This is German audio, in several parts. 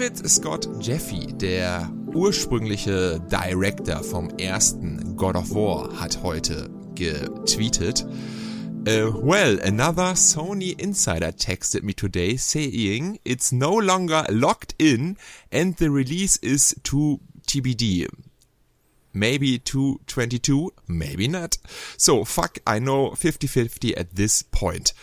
David Scott Jeffy, der ursprüngliche Director vom ersten God of War, hat heute getweetet. Uh, well, another Sony insider texted me today saying it's no longer locked in and the release is to TBD. Maybe 222, maybe not. So, fuck, I know 50-50 at this point.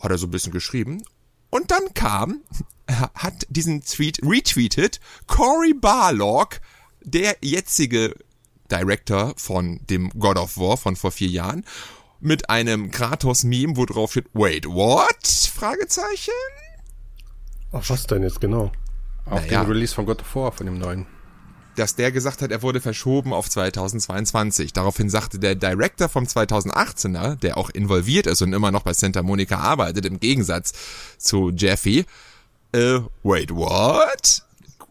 Hat er so ein bisschen geschrieben. Und dann kam, hat diesen Tweet retweetet, Cory Barlog, der jetzige Director von dem God of War von vor vier Jahren, mit einem Kratos-Meme, wo drauf steht, wait, what? Fragezeichen? Ach, was denn jetzt genau? Auf naja. den Release von God of War, von dem neuen. Dass der gesagt hat, er wurde verschoben auf 2022. Daraufhin sagte der Director vom 2018er, der auch involviert ist und immer noch bei Santa Monica arbeitet, im Gegensatz zu Jeffy, äh, wait, what?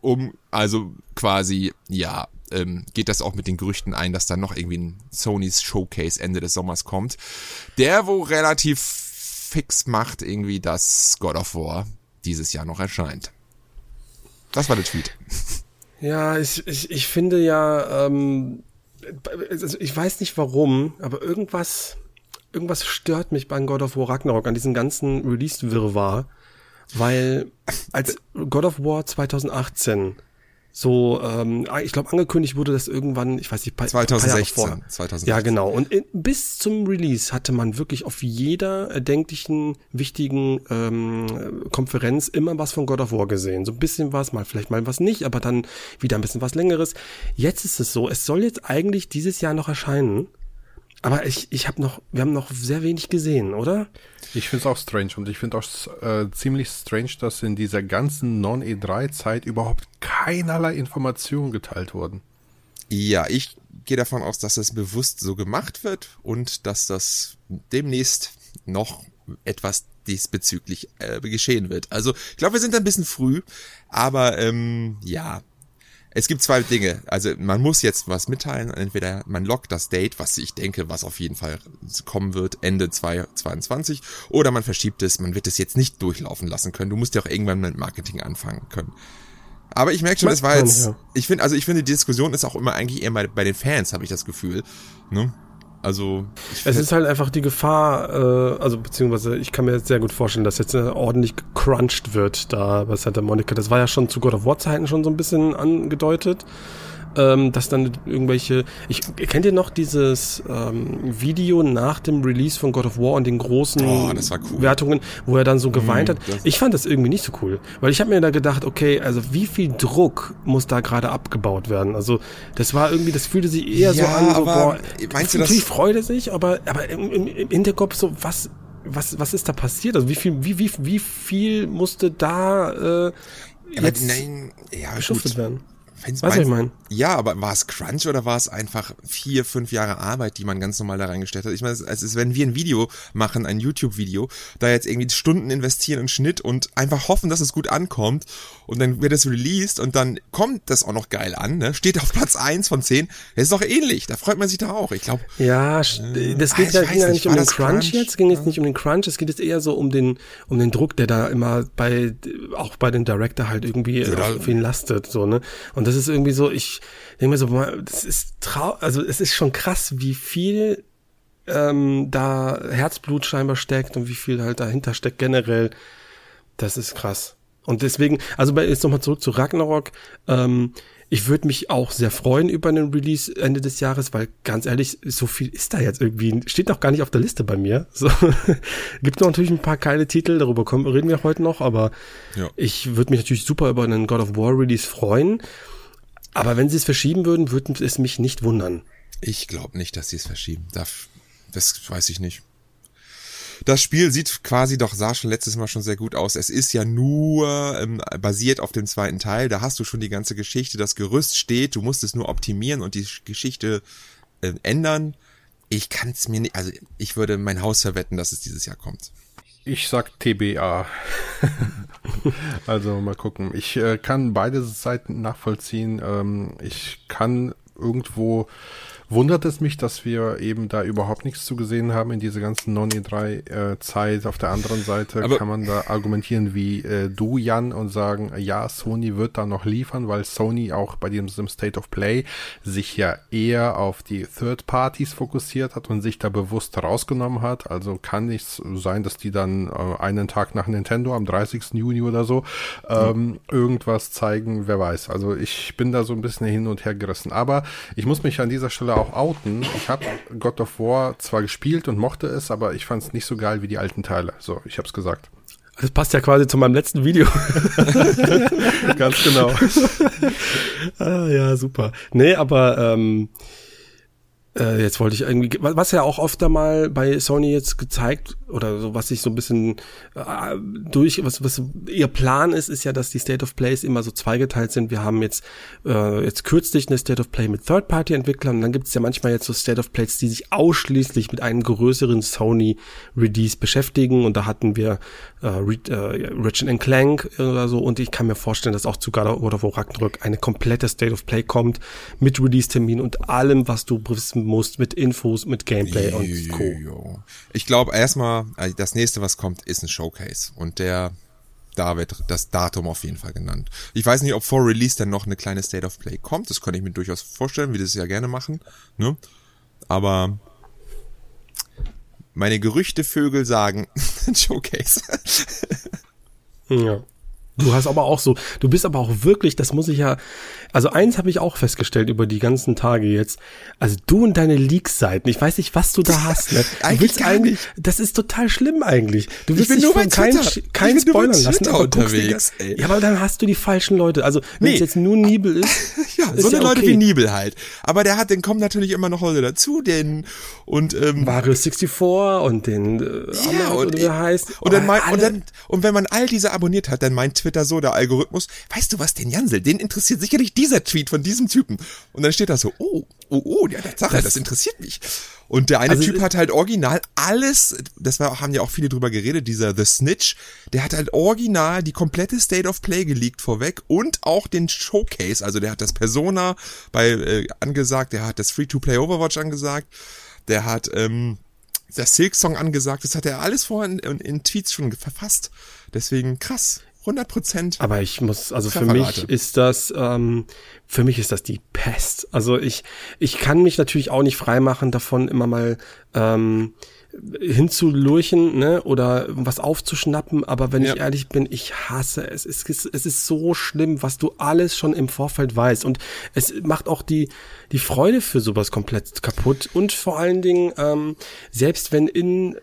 Um, also quasi, ja, ähm, geht das auch mit den Gerüchten ein, dass dann noch irgendwie ein Sonys Showcase Ende des Sommers kommt, der wo relativ fix macht irgendwie, dass God of War dieses Jahr noch erscheint. Das war der Tweet. Ja, ich, ich, ich finde ja, ähm, also ich weiß nicht warum, aber irgendwas, irgendwas stört mich beim God of War Ragnarok an diesem ganzen Release-Wirrwarr, weil als God of War 2018 so, ähm, ich glaube, angekündigt wurde das irgendwann, ich weiß nicht, paar, 2016, paar 2016. Ja, genau. Und in, bis zum Release hatte man wirklich auf jeder erdenklichen, wichtigen ähm, Konferenz immer was von God of War gesehen. So ein bisschen was, mal vielleicht mal was nicht, aber dann wieder ein bisschen was längeres. Jetzt ist es so, es soll jetzt eigentlich dieses Jahr noch erscheinen. Aber ich, ich habe noch, wir haben noch sehr wenig gesehen, oder? Ich finde es auch strange und ich finde auch äh, ziemlich strange, dass in dieser ganzen Non-E3-Zeit überhaupt keinerlei Informationen geteilt wurden. Ja, ich gehe davon aus, dass das bewusst so gemacht wird und dass das demnächst noch etwas diesbezüglich äh, geschehen wird. Also ich glaube, wir sind ein bisschen früh, aber ähm, ja, es gibt zwei Dinge. Also man muss jetzt was mitteilen. Entweder man lockt das Date, was ich denke, was auf jeden Fall kommen wird, Ende 2022, oder man verschiebt es. Man wird es jetzt nicht durchlaufen lassen können. Du musst ja auch irgendwann mit Marketing anfangen können. Aber ich merke schon, es war jetzt, ich finde, also ich finde, die Diskussion ist auch immer eigentlich eher bei, bei den Fans, habe ich das Gefühl. Ne? Also es ist halt einfach die Gefahr, äh, also beziehungsweise ich kann mir jetzt sehr gut vorstellen, dass jetzt äh, ordentlich gecrunched wird da bei Santa Monica. Das war ja schon zu God of War Zeiten schon so ein bisschen angedeutet ähm, dass dann irgendwelche. Ich kennt ihr noch dieses ähm, Video nach dem Release von God of War und den großen oh, cool. Wertungen, wo er dann so geweint mm, hat? Ich fand das irgendwie nicht so cool, weil ich habe mir da gedacht, okay, also wie viel Druck muss da gerade abgebaut werden? Also das war irgendwie, das fühlte sich eher ja, so an, so boah, meinst du natürlich das? freut er sich, aber aber im, im, im Hinterkopf so was was, was ist da passiert? Also wie viel, wie, wie, wie viel musste da äh, jetzt nein, ja, geschuftet werden? Weißt du, ich meine? Ja, aber war es Crunch oder war es einfach vier, fünf Jahre Arbeit, die man ganz normal da reingestellt hat? Ich meine, es ist, wenn wir ein Video machen, ein YouTube-Video, da jetzt irgendwie Stunden investieren in Schnitt und einfach hoffen, dass es gut ankommt und dann wird es released und dann kommt das auch noch geil an, ne? Steht auf Platz eins von zehn. Das ist doch ähnlich, da freut man sich da auch, ich glaube. Ja, äh, das geht ah, ja, ging ja nicht um den Crunch, Crunch, jetzt, ging jetzt nicht um den Crunch, es geht jetzt eher so um den, um den Druck, der da immer bei, auch bei den Director halt irgendwie ja, auf ihn lastet, so, ne? Und das ist irgendwie so, ich denke mir so, das ist trau also es ist schon krass, wie viel ähm, da Herzblut scheinbar steckt und wie viel halt dahinter steckt generell. Das ist krass. Und deswegen, also bei, jetzt nochmal zurück zu Ragnarok. Ähm, ich würde mich auch sehr freuen über einen Release Ende des Jahres, weil ganz ehrlich, so viel ist da jetzt irgendwie, steht noch gar nicht auf der Liste bei mir. So. Gibt noch natürlich ein paar geile Titel, darüber kommen, reden wir heute noch, aber ja. ich würde mich natürlich super über einen God of War Release freuen. Aber wenn sie es verschieben würden, würde es mich nicht wundern. Ich glaube nicht, dass sie es verschieben. Das, das weiß ich nicht. Das Spiel sieht quasi doch, sah schon letztes Mal schon sehr gut aus. Es ist ja nur ähm, basiert auf dem zweiten Teil. Da hast du schon die ganze Geschichte. Das Gerüst steht. Du musst es nur optimieren und die Geschichte äh, ändern. Ich kann es mir nicht, also ich würde mein Haus verwetten, dass es dieses Jahr kommt. Ich sag TBA. also mal gucken. Ich äh, kann beide Seiten nachvollziehen. Ähm, ich kann irgendwo wundert es mich, dass wir eben da überhaupt nichts zu gesehen haben in dieser ganzen Non-E3-Zeit. Äh, Auf der anderen Seite Aber kann man da argumentieren wie äh, du, Jan, und sagen, ja, Sony wird da noch liefern, weil Sony auch bei diesem State of Play sich ja eher auf die Third Parties fokussiert hat und sich da bewusst rausgenommen hat. Also kann nicht sein, dass die dann äh, einen Tag nach Nintendo am 30. Juni oder so ähm, ja. irgendwas zeigen, wer weiß. Also ich bin da so ein bisschen hin und her gerissen. Aber ich muss mich an dieser Stelle auch outen. Ich habe God of War zwar gespielt und mochte es, aber ich fand es nicht so geil wie die alten Teile. So, ich habe es gesagt. Das passt ja quasi zu meinem letzten Video. Ganz genau. ah, ja, super. Nee, aber ähm, äh, jetzt wollte ich irgendwie, was ja auch oft einmal bei Sony jetzt gezeigt oder so, was sich so ein bisschen äh, durch, was, was ihr Plan ist, ist ja, dass die State of Plays immer so zweigeteilt sind. Wir haben jetzt äh, jetzt kürzlich eine State of Play mit Third-Party-Entwicklern. Und dann gibt es ja manchmal jetzt so State of Plays, die sich ausschließlich mit einem größeren Sony-Release beschäftigen. Und da hatten wir äh, äh, Ratchet Clank oder so. Und ich kann mir vorstellen, dass auch zu God of War Ragnarök eine komplette State of Play kommt mit Release-Termin und allem, was du wissen musst mit Infos, mit Gameplay jo, und Co. Ich glaube erstmal, äh, das nächste, was kommt, ist ein Showcase und der da wird das Datum auf jeden Fall genannt. Ich weiß nicht, ob vor Release dann noch eine kleine State of Play kommt. Das kann ich mir durchaus vorstellen, wie das ja gerne machen. Ne? Aber meine Gerüchtevögel sagen Showcase. ja. Du hast aber auch so, du bist aber auch wirklich, das muss ich ja, also eins habe ich auch festgestellt über die ganzen Tage jetzt. Also du und deine Leaks-Seiten, ich weiß nicht, was du da hast. Ne? Du gar eigentlich. Das ist total schlimm eigentlich. Du willst dich von keinen kein spoilern lassen, aber unterwegs, ey. Ja, aber dann hast du die falschen Leute. Also wenn nee. es jetzt nur Nibel ist. ja, ist so eine ja Leute wie Nibel halt. Aber der hat, den kommen natürlich immer noch Leute dazu, den und ähm, Mario 64 und den äh, ja, und, oder heißt. Und, dann mein, und dann und wenn man all diese abonniert hat, dann meint Twitter so, der Algorithmus, weißt du was, den Jansel, den interessiert sicherlich dieser Tweet von diesem Typen. Und dann steht da so, oh, oh, oh, ja, Tatsache, das, das interessiert mich. Und der eine also, Typ hat halt original alles, das war, haben ja auch viele drüber geredet, dieser The Snitch, der hat halt original die komplette State of Play geleakt vorweg und auch den Showcase, also der hat das Persona bei äh, angesagt, der hat das Free-to-Play Overwatch angesagt, der hat ähm, das Silk-Song angesagt, das hat er alles vorher in, in, in Tweets schon verfasst. Deswegen krass. 100 Prozent. Aber ich muss, also für mich ist das, ähm, für mich ist das die Pest. Also ich, ich kann mich natürlich auch nicht freimachen davon, immer mal ähm, hinzulurchen, ne, oder was aufzuschnappen, aber wenn ja. ich ehrlich bin, ich hasse es. Es ist, es ist so schlimm, was du alles schon im Vorfeld weißt und es macht auch die, die Freude für sowas komplett kaputt und vor allen Dingen, ähm, selbst wenn in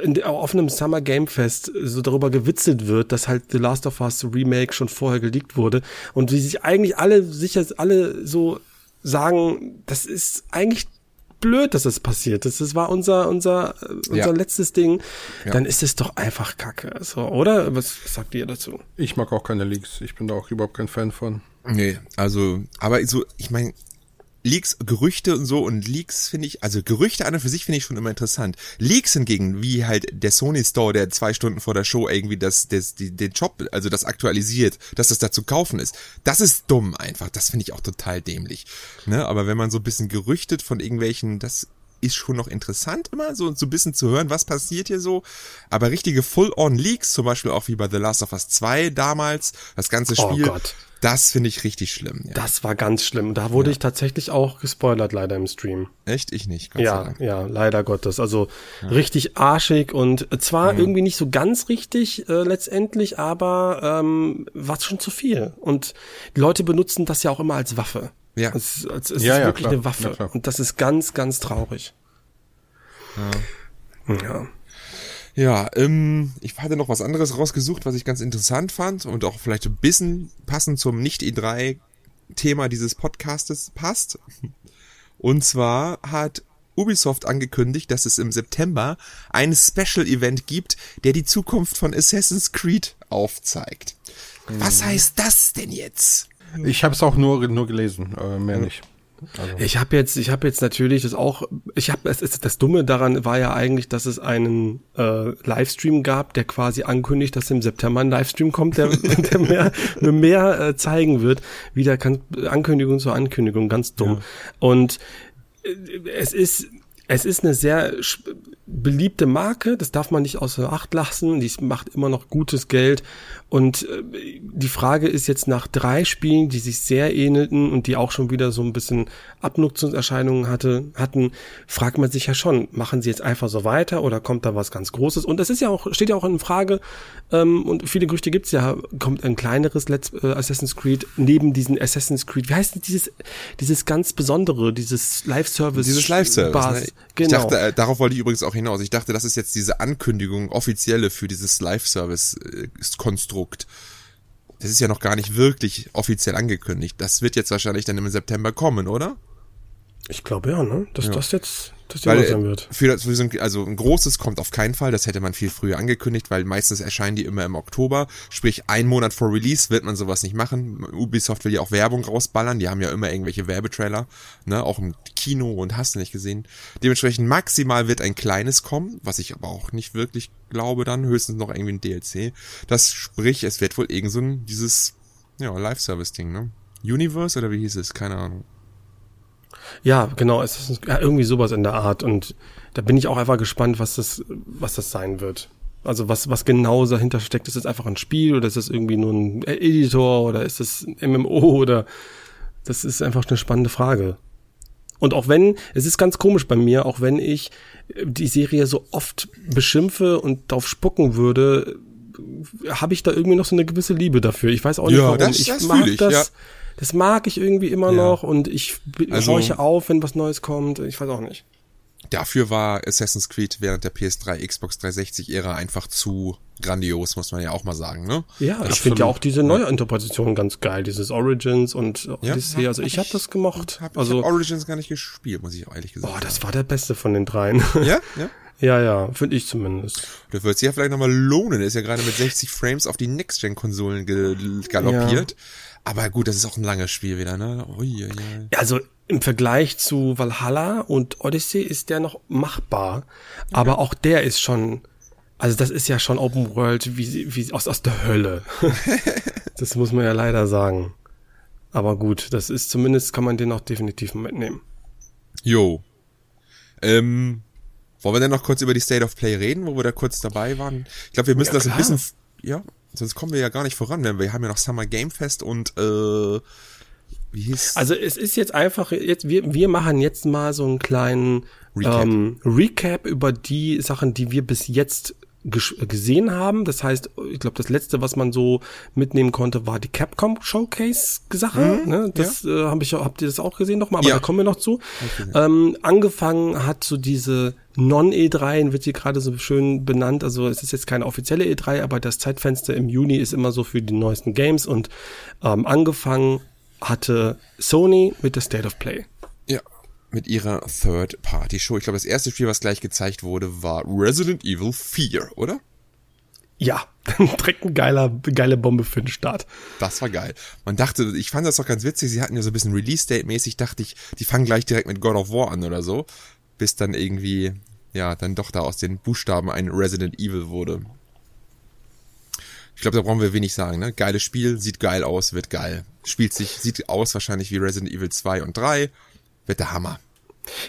in, auf einem Summer Game Fest so darüber gewitzelt wird, dass halt The Last of Us Remake schon vorher geleakt wurde und wie sich eigentlich alle sicher alle so sagen, das ist eigentlich blöd, dass das passiert ist. Das war unser unser unser ja. letztes Ding. Ja. Dann ist es doch einfach Kacke, so oder? Was, was sagt ihr dazu? Ich mag auch keine Leaks. Ich bin da auch überhaupt kein Fan von. Nee, also, aber so, ich meine, Leaks, Gerüchte und so und Leaks finde ich, also Gerüchte an und für sich finde ich schon immer interessant. Leaks hingegen, wie halt der Sony Store, der zwei Stunden vor der Show irgendwie das, das, die, den Job, also das aktualisiert, dass das da zu kaufen ist. Das ist dumm einfach. Das finde ich auch total dämlich. Ne? Aber wenn man so ein bisschen gerüchtet von irgendwelchen, das ist schon noch interessant immer, so, so ein bisschen zu hören, was passiert hier so. Aber richtige Full-on-Leaks, zum Beispiel auch wie bei The Last of Us 2 damals, das ganze oh Spiel. Oh Gott das finde ich richtig schlimm. Ja. Das war ganz schlimm. Da wurde ja. ich tatsächlich auch gespoilert, leider im Stream. Echt? Ich nicht. Gott ja, ja, leider Gottes. Also ja. richtig arschig und zwar irgendwie nicht so ganz richtig äh, letztendlich, aber ähm, war schon zu viel. Und die Leute benutzen das ja auch immer als Waffe. Ja. Es, es, es ja, ist wirklich klar. eine Waffe. und das ist ganz, ganz traurig. Ja. ja. Ja, ähm, ich hatte noch was anderes rausgesucht, was ich ganz interessant fand und auch vielleicht ein bisschen passend zum Nicht-E3-Thema dieses Podcastes passt. Und zwar hat Ubisoft angekündigt, dass es im September ein Special-Event gibt, der die Zukunft von Assassin's Creed aufzeigt. Was mhm. heißt das denn jetzt? Ich habe es auch nur, nur gelesen, äh, mehr nicht. Also. Ich habe jetzt, ich habe jetzt natürlich das auch, ich habe, es ist das Dumme daran war ja eigentlich, dass es einen äh, Livestream gab, der quasi ankündigt, dass im September ein Livestream kommt, der, der mehr, mehr äh, zeigen wird. Wieder kann, Ankündigung zur Ankündigung, ganz dumm. Ja. Und es ist es ist eine sehr beliebte Marke, das darf man nicht außer Acht lassen. Die macht immer noch gutes Geld. Und äh, die Frage ist jetzt nach drei Spielen, die sich sehr ähnelten und die auch schon wieder so ein bisschen Abnutzungserscheinungen hatte, hatten, fragt man sich ja schon, machen sie jetzt einfach so weiter oder kommt da was ganz Großes? Und das ist ja auch, steht ja auch in Frage, ähm, und viele Gerüchte gibt's ja, kommt ein kleineres Let's, äh, Assassin's Creed neben diesen Assassin's Creed, wie heißt denn dieses, dieses ganz besondere, dieses Live-Service? Dieses Live-Service. Ne? Genau. Ich dachte, äh, darauf wollte ich übrigens auch hinaus. Ich dachte, das ist jetzt diese Ankündigung offizielle für dieses Live-Service-Konstrukt. Das ist ja noch gar nicht wirklich offiziell angekündigt. Das wird jetzt wahrscheinlich dann im September kommen, oder? Ich glaube ja, ne? Dass ja. das jetzt dass die weil, sein wird. Für, für so ein, also ein großes kommt auf keinen Fall, das hätte man viel früher angekündigt, weil meistens erscheinen die immer im Oktober, sprich ein Monat vor Release wird man sowas nicht machen. Ubisoft will ja auch Werbung rausballern, die haben ja immer irgendwelche Werbetrailer, ne, auch im Kino und hast du nicht gesehen. Dementsprechend maximal wird ein kleines kommen, was ich aber auch nicht wirklich glaube dann, höchstens noch irgendwie ein DLC. Das sprich, es wird wohl irgend so ein, dieses, ja, Live-Service-Ding, ne? Universe oder wie hieß es? Keine Ahnung. Ja, genau, es ist ja, irgendwie sowas in der Art und da bin ich auch einfach gespannt, was das, was das sein wird. Also was, was genau dahinter steckt. Ist es einfach ein Spiel oder ist es irgendwie nur ein Editor oder ist es ein MMO oder das ist einfach eine spannende Frage. Und auch wenn, es ist ganz komisch bei mir, auch wenn ich die Serie so oft beschimpfe und darauf spucken würde, habe ich da irgendwie noch so eine gewisse Liebe dafür. Ich weiß auch nicht, ja, warum. Das, ich das mag ich, das. Ja das mag ich irgendwie immer ja. noch und ich also, horche auf, wenn was Neues kommt. Ich weiß auch nicht. Dafür war Assassin's Creed während der PS3, Xbox 360 Ära einfach zu grandios, muss man ja auch mal sagen, ne? Ja, Absolut. ich finde ja auch diese neue Interpretation ganz geil, dieses Origins und Odyssey. Ja, also ich habe das gemocht. Hab, also ich hab Origins gar nicht gespielt, muss ich auch ehrlich gesagt. Boah, das war der beste von den dreien. Ja, ja. Ja, ja, finde ich zumindest. Du würdest sich ja vielleicht nochmal lohnen. Er ist ja gerade mit 60 Frames auf die Next-Gen-Konsolen galoppiert. Ja. Aber gut, das ist auch ein langes Spiel wieder, ne? Ui, ui. Also im Vergleich zu Valhalla und Odyssey ist der noch machbar. Aber auch der ist schon, also das ist ja schon Open World wie, wie aus, aus der Hölle. das muss man ja leider sagen. Aber gut, das ist zumindest kann man den auch definitiv mitnehmen. Jo. Ähm, wollen wir denn noch kurz über die State of Play reden, wo wir da kurz dabei waren? Ich glaube, wir müssen ja, das ein bisschen, ja, Sonst kommen wir ja gar nicht voran, denn wir haben ja noch Summer Game Fest und äh, wie hieß Also es ist jetzt einfach, jetzt, wir, wir machen jetzt mal so einen kleinen Recap. Ähm, Recap über die Sachen, die wir bis jetzt gesehen haben. Das heißt, ich glaube, das letzte, was man so mitnehmen konnte, war die Capcom Showcase Sache. Mhm, ne? Das ja. äh, habe ich, habt ihr das auch gesehen nochmal? Aber ja. da kommen wir noch zu. Ähm, angefangen hat so diese Non-E3, wird sie gerade so schön benannt. Also es ist jetzt keine offizielle E3, aber das Zeitfenster im Juni ist immer so für die neuesten Games und ähm, angefangen hatte Sony mit der State of Play mit ihrer Third-Party-Show. Ich glaube, das erste Spiel, was gleich gezeigt wurde, war Resident Evil 4, oder? Ja, direkt ein geiler, geile Bombe für den Start. Das war geil. Man dachte, ich fand das doch ganz witzig, sie hatten ja so ein bisschen Release-Date-mäßig, dachte ich, die fangen gleich direkt mit God of War an oder so, bis dann irgendwie, ja, dann doch da aus den Buchstaben ein Resident Evil wurde. Ich glaube, da brauchen wir wenig sagen, ne? Geiles Spiel, sieht geil aus, wird geil. Spielt sich, sieht aus wahrscheinlich wie Resident Evil 2 und 3 wird der Hammer.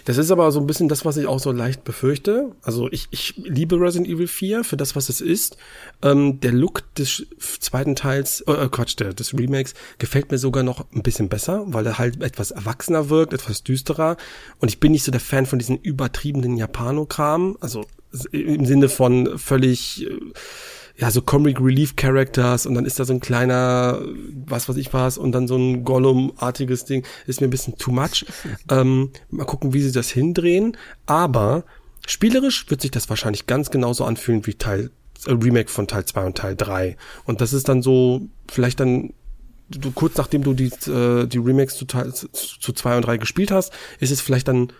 Das ist aber so ein bisschen das, was ich auch so leicht befürchte. Also ich, ich liebe Resident Evil 4 für das, was es ist. Ähm, der Look des zweiten Teils, äh, äh, Quatsch, der, des Remakes gefällt mir sogar noch ein bisschen besser, weil er halt etwas erwachsener wirkt, etwas düsterer. Und ich bin nicht so der Fan von diesen übertriebenen Japanokram. Also im Sinne von völlig... Äh, ja, so Comic Relief Characters und dann ist da so ein kleiner, was weiß ich was, und dann so ein Gollum-artiges Ding, ist mir ein bisschen too much. Ähm, mal gucken, wie sie das hindrehen. Aber spielerisch wird sich das wahrscheinlich ganz genauso anfühlen wie Teil, äh, Remake von Teil 2 und Teil 3. Und das ist dann so, vielleicht dann du kurz nachdem du die, äh, die Remakes zu, Teil, zu 2 und 3 gespielt hast, ist es vielleicht dann,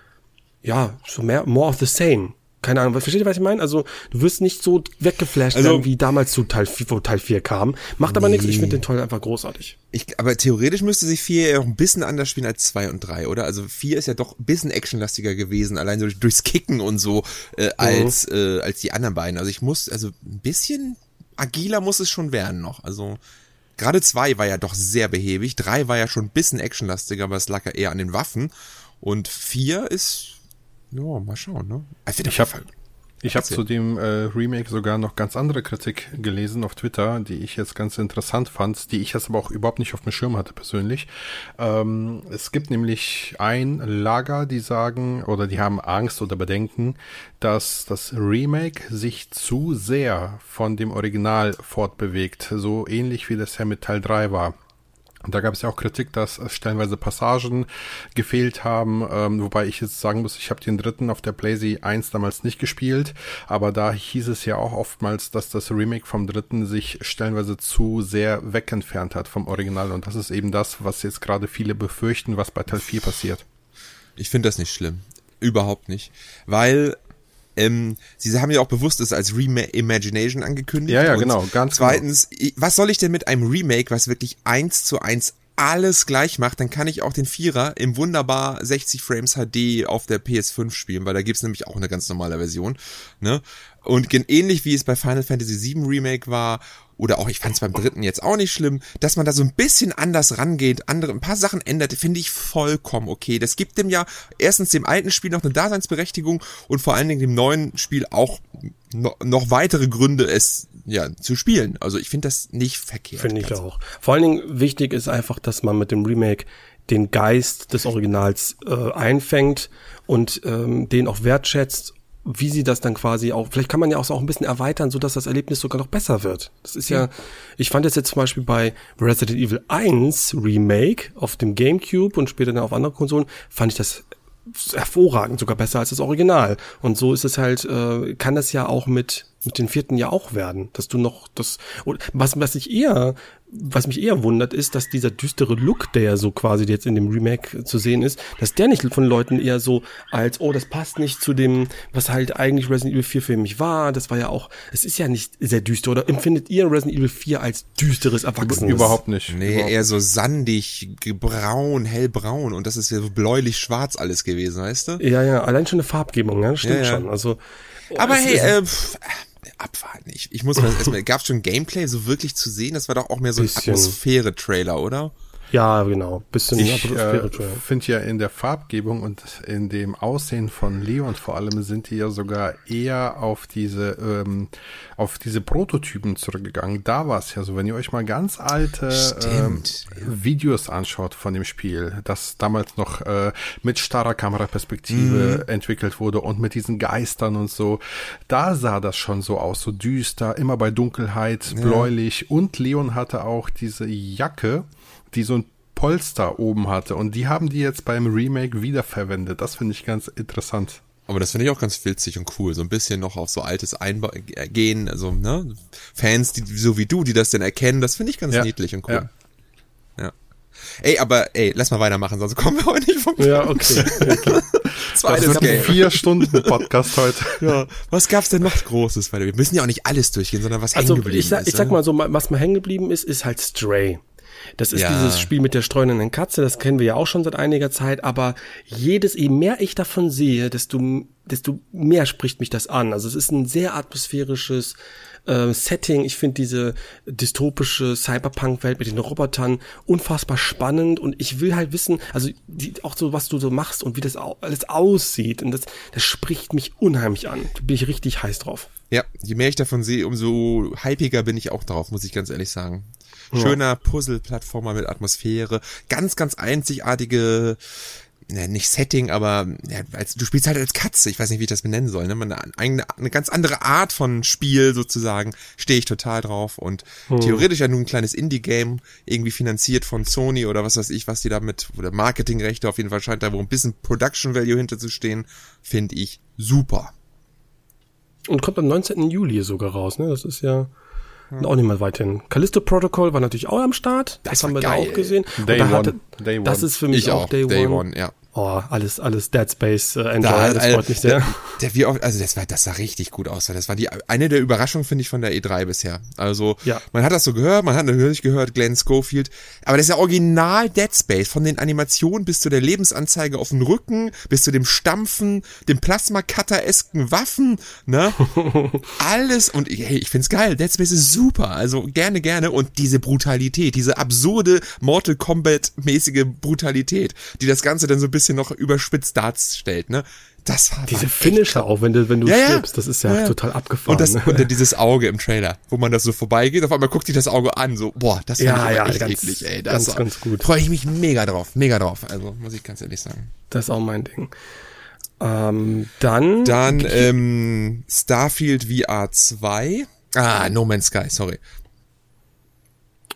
ja, so mehr, more of the same keine Ahnung, versteht ihr, was ich meine? Also, du wirst nicht so weggeflasht also, werden, wie damals zu Teil 4, wo Teil 4 kam. Macht aber nee. nichts, ich finde den Toll einfach großartig. Ich, aber theoretisch müsste sich 4 ja auch ein bisschen anders spielen als 2 und 3, oder? Also 4 ist ja doch ein bisschen actionlastiger gewesen, allein so durchs Kicken und so, äh, als, mhm. äh, als die anderen beiden. Also ich muss, also ein bisschen agiler muss es schon werden noch. Also, gerade 2 war ja doch sehr behäbig, 3 war ja schon ein bisschen actionlastiger, aber es lag ja eher an den Waffen. Und vier ist, ja, mal schauen, ne? Ich, ich habe ich habe zu dem äh, Remake sogar noch ganz andere Kritik gelesen auf Twitter, die ich jetzt ganz interessant fand, die ich jetzt aber auch überhaupt nicht auf dem Schirm hatte persönlich. Ähm, es gibt nämlich ein Lager, die sagen oder die haben Angst oder Bedenken, dass das Remake sich zu sehr von dem Original fortbewegt, so ähnlich wie das ja mit Teil 3 war. Und da gab es ja auch Kritik, dass stellenweise Passagen gefehlt haben, ähm, wobei ich jetzt sagen muss, ich habe den dritten auf der PlayStation 1 damals nicht gespielt, aber da hieß es ja auch oftmals, dass das Remake vom dritten sich stellenweise zu sehr wegentfernt hat vom Original und das ist eben das, was jetzt gerade viele befürchten, was bei Teil 4 passiert. Ich finde das nicht schlimm. Überhaupt nicht. Weil ähm, sie haben ja auch bewusst es als Reimagination angekündigt. Ja, ja, genau, ganz genau. Zweitens, genau. was soll ich denn mit einem Remake, was wirklich eins zu eins alles gleich macht, dann kann ich auch den Vierer im wunderbar 60 Frames HD auf der PS5 spielen, weil da gibt's nämlich auch eine ganz normale Version. Ne? Und ähnlich wie es bei Final Fantasy VII Remake war oder auch ich fand es beim dritten jetzt auch nicht schlimm, dass man da so ein bisschen anders rangeht, andere ein paar Sachen ändert, finde ich vollkommen okay. Das gibt dem ja erstens dem alten Spiel noch eine Daseinsberechtigung und vor allen Dingen dem neuen Spiel auch no, noch weitere Gründe, es ja zu spielen. Also ich finde das nicht verkehrt. Finde ich auch. Vor allen Dingen wichtig ist einfach, dass man mit dem Remake den Geist des Originals äh, einfängt und ähm, den auch wertschätzt wie sie das dann quasi auch, vielleicht kann man ja auch so auch ein bisschen erweitern, so dass das Erlebnis sogar noch besser wird. Das ist ja, ich fand das jetzt zum Beispiel bei Resident Evil 1 Remake auf dem GameCube und später dann auf anderen Konsolen, fand ich das hervorragend, sogar besser als das Original. Und so ist es halt, äh, kann das ja auch mit mit den vierten ja auch werden, dass du noch das was was ich eher was mich eher wundert, ist, dass dieser düstere Look, der ja so quasi jetzt in dem Remake zu sehen ist, dass der nicht von Leuten eher so als, oh, das passt nicht zu dem, was halt eigentlich Resident Evil 4 für mich war. Das war ja auch, es ist ja nicht sehr düster. Oder empfindet ihr Resident Evil 4 als düsteres Erwachsenes? Überhaupt nicht. Nee, Überhaupt. eher so sandig, braun, hellbraun. Und das ist ja so bläulich-schwarz alles gewesen, weißt du? Ja, ja, allein schon eine Farbgebung, ja, stimmt ja, ja. schon. Also, Aber hey, äh, pff, abwarten. Ich, ich muss mal erstmal, gab es schon Gameplay so wirklich zu sehen? Das war doch auch mehr so ein Atmosphäre-Trailer, oder? Ja, genau. Bisschen ich äh, finde ja in der Farbgebung und in dem Aussehen von Leon vor allem sind die ja sogar eher auf diese ähm, auf diese Prototypen zurückgegangen. Da war es ja so, wenn ihr euch mal ganz alte ähm, Videos anschaut von dem Spiel, das damals noch äh, mit starrer Kameraperspektive mhm. entwickelt wurde und mit diesen Geistern und so, da sah das schon so aus, so düster, immer bei Dunkelheit, ja. bläulich und Leon hatte auch diese Jacke die so ein Polster oben hatte. Und die haben die jetzt beim Remake wiederverwendet. Das finde ich ganz interessant. Aber das finde ich auch ganz witzig und cool. So ein bisschen noch auf so altes Eingehen, also, ne? Fans, die, so wie du, die das denn erkennen, das finde ich ganz ja. niedlich und cool. Ja. ja. Ey, aber ey, lass mal weitermachen, sonst kommen wir heute nicht vom Ja, okay. Zweites das Game. Vier Stunden Podcast heute. Ja. Was gab's denn noch Großes? Weil wir müssen ja auch nicht alles durchgehen, sondern was also, hängen geblieben ich sag, ist. Ich sag mal so, was mal hängen geblieben ist, ist halt Stray. Das ist ja. dieses Spiel mit der streunenden Katze, das kennen wir ja auch schon seit einiger Zeit, aber jedes, je mehr ich davon sehe, desto, desto mehr spricht mich das an. Also es ist ein sehr atmosphärisches äh, Setting. Ich finde diese dystopische Cyberpunk-Welt mit den Robotern unfassbar spannend und ich will halt wissen, also die, auch so, was du so machst und wie das alles aussieht und das, das spricht mich unheimlich an. Da bin ich richtig heiß drauf. Ja, je mehr ich davon sehe, umso hypiger bin ich auch drauf, muss ich ganz ehrlich sagen. Schöner Puzzle-Plattformer mit Atmosphäre, ganz, ganz einzigartige ne, nicht Setting, aber ja, als, du spielst halt als Katze, ich weiß nicht, wie ich das benennen soll, ne? Eine, eine, eine ganz andere Art von Spiel sozusagen, stehe ich total drauf und hm. theoretisch ja nur ein kleines Indie-Game, irgendwie finanziert von Sony oder was weiß ich, was die damit, oder Marketingrechte, auf jeden Fall scheint da wo ein bisschen Production Value hinterzustehen, finde ich super. Und kommt am 19. Juli sogar raus, ne? Das ist ja hm. auch nicht mal weit hin. Callisto Protocol war natürlich auch am Start. Das, das haben wir geil. da auch gesehen. Day one. Hatte, Day das ist für mich ich auch, Day, Day One. one ja. Oh, alles, alles Dead Space äh, Enjoy, da, das freut mich sehr. Der, der, wie oft, also das war, das sah richtig gut aus. Das war die eine der Überraschungen, finde ich, von der E3 bisher. Also ja. man hat das so gehört, man hat natürlich gehört, Glenn Schofield, aber das ist ja original Dead Space, von den Animationen bis zu der Lebensanzeige auf dem Rücken, bis zu dem Stampfen, dem Plasma-Cutter-esken Waffen, ne? Alles und hey, ich find's geil. Dead Space ist super. Also gerne, gerne. Und diese Brutalität, diese absurde Mortal Kombat-mäßige Brutalität, die das Ganze dann so ein bisschen bisschen noch überspitzt darstellt, ne? Das war Diese Finisher auch, wenn du, wenn du ja, stirbst, das ist ja, ja, total abgefahren. Und, das, ne? und dieses Auge im Trailer, wo man das so vorbeigeht, auf einmal guckt sich das Auge an, so, boah, das ja, ich ja, echt ganz, eklig, ey. Das ganz, ganz gut. Freue ich mich mega drauf, mega drauf. Also, muss ich ganz ehrlich sagen. Das ist auch mein Ding. Ähm, dann. Dann, ähm, Starfield VR 2. Ah, No Man's Sky, sorry.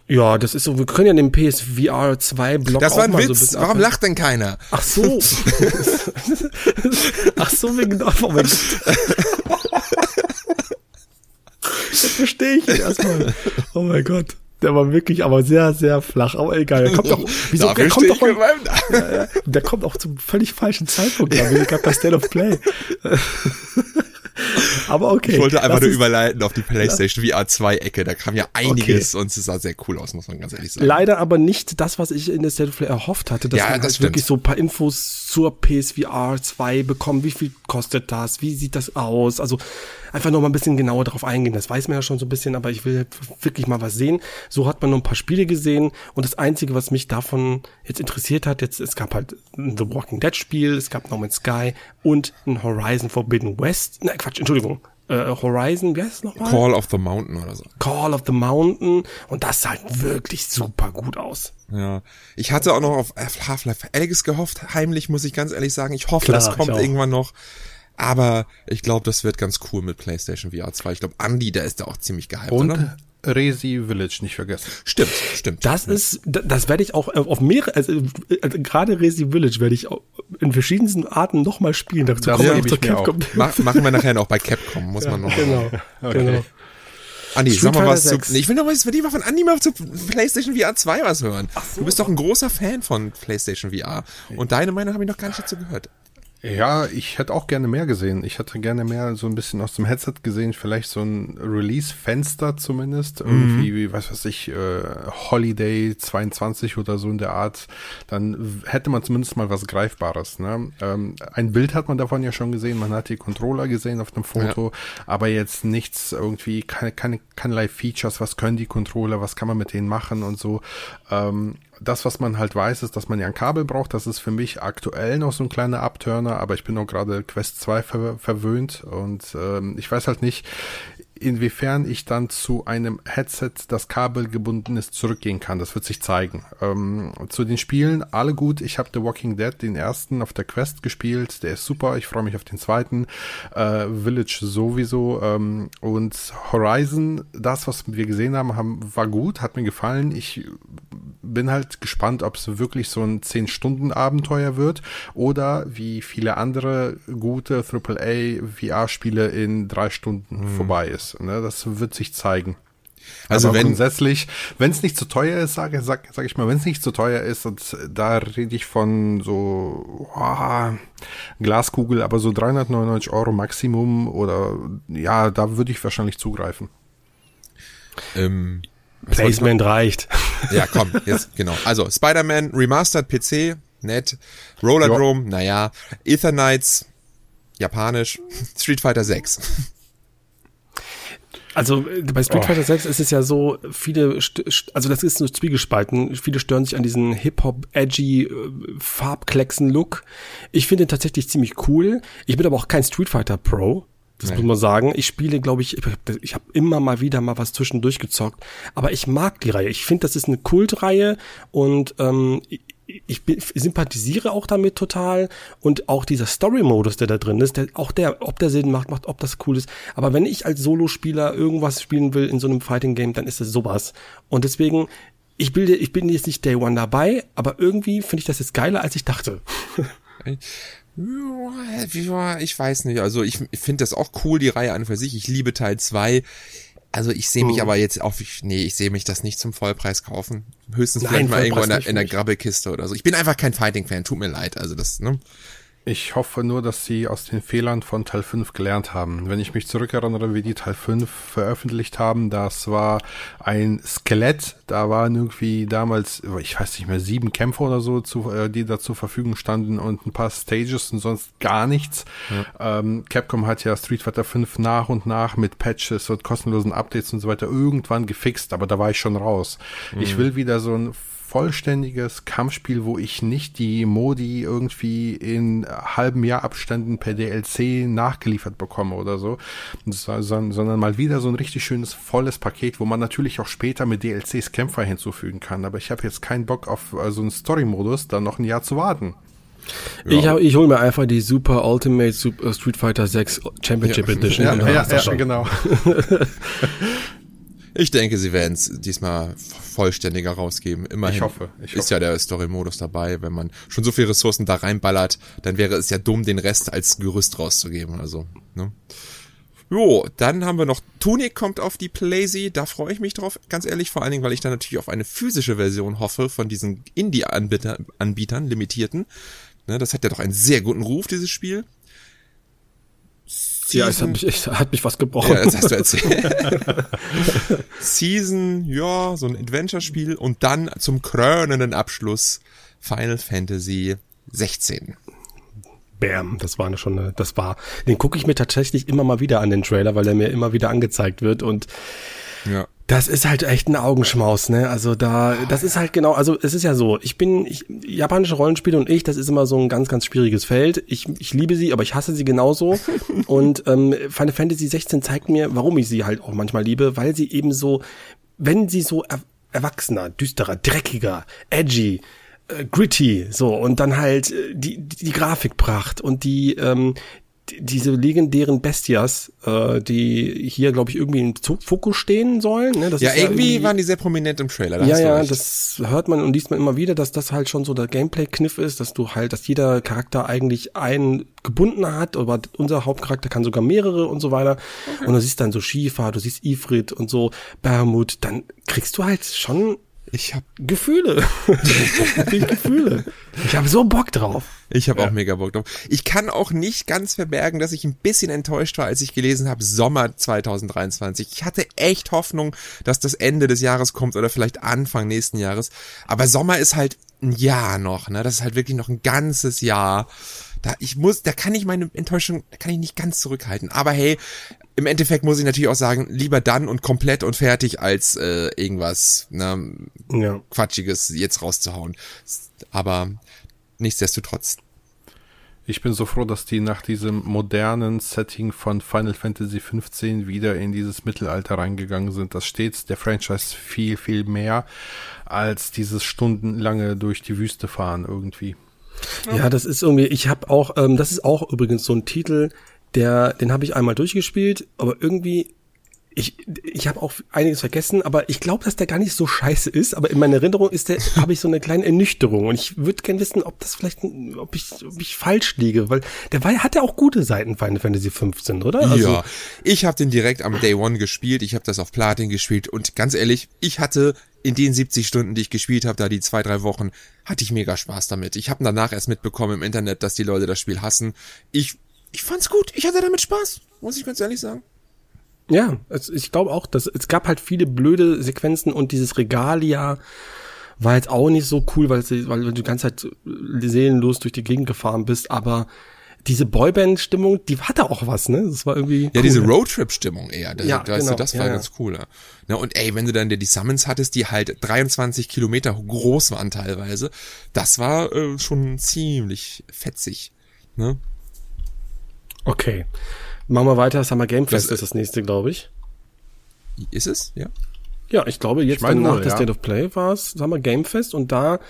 Ja, das ist so, wir können ja den PSVR 2 Block Das war ein Witz. So Warum lacht denn keiner? Ach so. Ach so, wegen, oh mein Gott. Das verstehe ich erstmal. Oh mein Gott. Der war wirklich aber sehr, sehr flach. Aber egal. Der kommt doch, wieso, der kommt doch, ja, der kommt auch zum völlig falschen Zeitpunkt, glaube ich, bei State of Play. Aber okay. Ich wollte einfach nur überleiten auf die PlayStation VR 2 Ecke. Da kam ja einiges okay. und es sah sehr cool aus, muss man ganz ehrlich sagen. Leider aber nicht das, was ich in der State of Play erhofft hatte, dass ja, man das halt wirklich so ein paar Infos zur PSVR 2 bekommen. Wie viel kostet das? Wie sieht das aus? Also einfach noch mal ein bisschen genauer darauf eingehen. Das weiß man ja schon so ein bisschen, aber ich will wirklich mal was sehen. So hat man nur ein paar Spiele gesehen und das Einzige, was mich davon jetzt interessiert hat, jetzt, es gab halt ein The Walking Dead Spiel, es gab No Man's Sky und ein Horizon Forbidden West. Nein, Quatsch, Entschuldigung. Äh, Horizon, wie heißt es nochmal? Call of the Mountain oder so. Call of the Mountain und das sah halt wirklich super gut aus. Ja, ich hatte auch noch auf Half-Life Alyx gehofft, heimlich muss ich ganz ehrlich sagen. Ich hoffe, Klar, das kommt irgendwann noch. Aber ich glaube, das wird ganz cool mit PlayStation VR 2. Ich glaube, Andy, der ist da auch ziemlich gehypt, Und oder? Resi Village nicht vergessen. Stimmt, stimmt. Das ja. ist, das werde ich auch auf mehrere, also, also gerade Resi Village werde ich in verschiedensten Arten nochmal spielen. Dazu kommen wir noch zur Capcom. Mach, machen wir nachher noch bei Capcom, muss ja, man noch. Genau, okay. genau. Andi, sag mal was 6. zu. Nee, ich will noch was, will ich mal von Andi mal zu PlayStation VR 2 was hören. So. Du bist doch ein großer Fan von PlayStation VR. Und deine Meinung habe ich noch gar nicht dazu gehört. Ja, ich hätte auch gerne mehr gesehen. Ich hätte gerne mehr so ein bisschen aus dem Headset gesehen, vielleicht so ein Release-Fenster zumindest. Mhm. Irgendwie, was weiß ich, äh, Holiday 22 oder so in der Art. Dann hätte man zumindest mal was Greifbares. Ne? Ähm, ein Bild hat man davon ja schon gesehen, man hat die Controller gesehen auf dem Foto, ja. aber jetzt nichts irgendwie, keine, keine, keinerlei Features, was können die Controller, was kann man mit denen machen und so. Ähm, das, was man halt weiß, ist, dass man ja ein Kabel braucht. Das ist für mich aktuell noch so ein kleiner Abturner, aber ich bin auch gerade Quest 2 ver verwöhnt und ähm, ich weiß halt nicht, inwiefern ich dann zu einem Headset, das kabelgebunden ist, zurückgehen kann. Das wird sich zeigen. Ähm, zu den Spielen, alle gut. Ich habe The Walking Dead, den ersten auf der Quest gespielt. Der ist super. Ich freue mich auf den zweiten. Äh, Village sowieso. Ähm, und Horizon, das, was wir gesehen haben, haben, war gut, hat mir gefallen. Ich bin halt gespannt, ob es wirklich so ein 10-Stunden-Abenteuer wird oder wie viele andere gute AAA VR-Spiele in drei Stunden hm. vorbei ist. Ne? Das wird sich zeigen. Also Aber wenn grundsätzlich, wenn es nicht zu teuer ist, sage sag, sag ich mal, wenn es nicht zu teuer ist, und da rede ich von so oh, Glaskugel, aber so 399 Euro Maximum oder ja, da würde ich wahrscheinlich zugreifen. Ähm, Placement reicht. Ja, komm, jetzt genau. Also Spider-Man Remastered PC, nett. Rollerdrome, naja. Ethernights, japanisch. Street Fighter 6. Also bei Street oh. Fighter 6 ist es ja so, viele, also das ist nur zwiegespalten, viele stören sich an diesen Hip-Hop-edgy äh, Farbklecksen-Look. Ich finde ihn tatsächlich ziemlich cool. Ich bin aber auch kein Street Fighter Pro. Das nee. muss man sagen. Ich spiele, glaube ich, ich habe immer mal wieder mal was zwischendurch gezockt. Aber ich mag die Reihe. Ich finde, das ist eine Kultreihe und ähm, ich, sympathisiere auch damit total und auch dieser Story-Modus, der da drin ist, der, auch der, ob der Sinn macht, macht, ob das cool ist. Aber wenn ich als Solospieler irgendwas spielen will in so einem Fighting-Game, dann ist es sowas. Und deswegen, ich bilde, ich bin jetzt nicht Day One dabei, aber irgendwie finde ich das jetzt geiler, als ich dachte. Ich weiß nicht. Also ich, finde das auch cool, die Reihe an für sich. Ich liebe Teil 2. Also ich sehe mich mhm. aber jetzt auf, nee, ich sehe mich das nicht zum Vollpreis kaufen. Höchstens Nein, vielleicht mal irgendwo in der, in der Grabbelkiste oder so. Ich bin einfach kein Fighting-Fan, tut mir leid. Also das, ne? Ich hoffe nur, dass sie aus den Fehlern von Teil 5 gelernt haben. Wenn ich mich zurückerinnere, wie die Teil 5 veröffentlicht haben, das war ein Skelett. Da waren irgendwie damals, ich weiß nicht mehr, sieben Kämpfer oder so, zu, äh, die da zur Verfügung standen und ein paar Stages und sonst gar nichts. Ja. Ähm, Capcom hat ja Street Fighter 5 nach und nach mit Patches und kostenlosen Updates und so weiter irgendwann gefixt, aber da war ich schon raus. Mhm. Ich will wieder so ein vollständiges Kampfspiel, wo ich nicht die Modi irgendwie in halben Jahr Abständen per DLC nachgeliefert bekomme oder so, sondern mal wieder so ein richtig schönes volles Paket, wo man natürlich auch später mit DLCs Kämpfer hinzufügen kann. Aber ich habe jetzt keinen Bock auf äh, so einen Story-Modus, dann noch ein Jahr zu warten. Ja. Ich, hab, ich hole mir einfach die Super Ultimate Super Street Fighter 6 Championship ja. Edition. Ja, ja, ja genau. ich denke, sie werden es diesmal vollständiger rausgeben. Immerhin ich hoffe, ich ist hoffe. ja der Story-Modus dabei. Wenn man schon so viele Ressourcen da reinballert, dann wäre es ja dumm, den Rest als Gerüst rauszugeben. Also, ne? Jo, dann haben wir noch Tunic kommt auf die Playsee, da freue ich mich drauf, ganz ehrlich, vor allen Dingen, weil ich da natürlich auf eine physische Version hoffe von diesen Indie-Anbietern, limitierten. Ne, das hat ja doch einen sehr guten Ruf, dieses Spiel. Season, ja, es hat mich, es hat mich was gebrochen. Ja, das hast du erzählt. Season, ja, so ein Adventure-Spiel und dann zum krönenden Abschluss Final Fantasy 16. Bam, das war schon eine, das war, den gucke ich mir tatsächlich immer mal wieder an den Trailer, weil der mir immer wieder angezeigt wird und ja. Das ist halt echt ein Augenschmaus, ne? Also da, das ist halt genau, also es ist ja so, ich bin, ich, japanische Rollenspiele und ich, das ist immer so ein ganz, ganz schwieriges Feld. Ich, ich liebe sie, aber ich hasse sie genauso. und ähm, Final Fantasy 16 zeigt mir, warum ich sie halt auch manchmal liebe, weil sie eben so, wenn sie so er, erwachsener, düsterer, dreckiger, edgy, äh, gritty, so, und dann halt äh, die, die, die Grafikpracht und die, ähm, diese legendären Bestias, äh, die hier, glaube ich, irgendwie im Fokus stehen sollen. Ne? Das ja, irgendwie, ja irgendwie waren die sehr prominent im Trailer. ja, ja, das hört man und liest man immer wieder, dass das halt schon so der Gameplay-Kniff ist, dass du halt, dass jeder Charakter eigentlich einen gebunden hat, aber unser Hauptcharakter kann sogar mehrere und so weiter. Okay. Und du siehst dann so Shifa, du siehst Ifrit und so Bermud, dann kriegst du halt schon ich habe Gefühle. ich Gefühle. Ich habe so Bock drauf. Ich habe ja. auch mega Bock drauf. Ich kann auch nicht ganz verbergen, dass ich ein bisschen enttäuscht war, als ich gelesen habe Sommer 2023. Ich hatte echt Hoffnung, dass das Ende des Jahres kommt oder vielleicht Anfang nächsten Jahres. Aber Sommer ist halt ein Jahr noch, ne? Das ist halt wirklich noch ein ganzes Jahr. Da ich muss, da kann ich meine Enttäuschung, da kann ich nicht ganz zurückhalten. Aber hey, im Endeffekt muss ich natürlich auch sagen, lieber dann und komplett und fertig, als äh, irgendwas ne, ja. Quatschiges jetzt rauszuhauen. Aber nichtsdestotrotz. Ich bin so froh, dass die nach diesem modernen Setting von Final Fantasy XV wieder in dieses Mittelalter reingegangen sind. Das steht der Franchise viel, viel mehr als dieses stundenlange durch die Wüste fahren irgendwie. Ja, das ist irgendwie, ich habe auch, ähm, das ist auch übrigens so ein Titel, der, den habe ich einmal durchgespielt, aber irgendwie ich, ich habe auch einiges vergessen, aber ich glaube, dass der gar nicht so scheiße ist. Aber in meiner Erinnerung ist der, habe ich so eine kleine Ernüchterung und ich würde gerne wissen, ob das vielleicht, ob ich, ob ich falsch liege, weil der war, hat ja auch gute Seiten Final Fantasy 15, oder? Also, ja, ich habe den direkt am Day One gespielt. Ich habe das auf Platin gespielt und ganz ehrlich, ich hatte in den 70 Stunden, die ich gespielt habe, da die zwei drei Wochen, hatte ich mega Spaß damit. Ich habe danach erst mitbekommen im Internet, dass die Leute das Spiel hassen. Ich ich fand's gut. Ich hatte damit Spaß, muss ich ganz ehrlich sagen. Ja, es, ich glaube auch, dass es gab halt viele blöde Sequenzen und dieses Regalia war jetzt auch nicht so cool, weil, weil du die ganze Zeit seelenlos durch die Gegend gefahren bist, aber diese Boyband-Stimmung, die hatte auch was, ne? Das war irgendwie. Ja, cool, diese Roadtrip-Stimmung eher. Das, ja, weißt genau, du, das war ja, ganz cool. Ja. ja. und ey, wenn du dann die Summons hattest, die halt 23 Kilometer groß waren teilweise, das war äh, schon ziemlich fetzig. Ne? Okay. Machen wir weiter. Summer Game Fest das, ist das nächste, glaube ich. Ist es? Ja. Ja, ich glaube, jetzt ich mein nach der ja. State of Play war es Summer Game Fest und da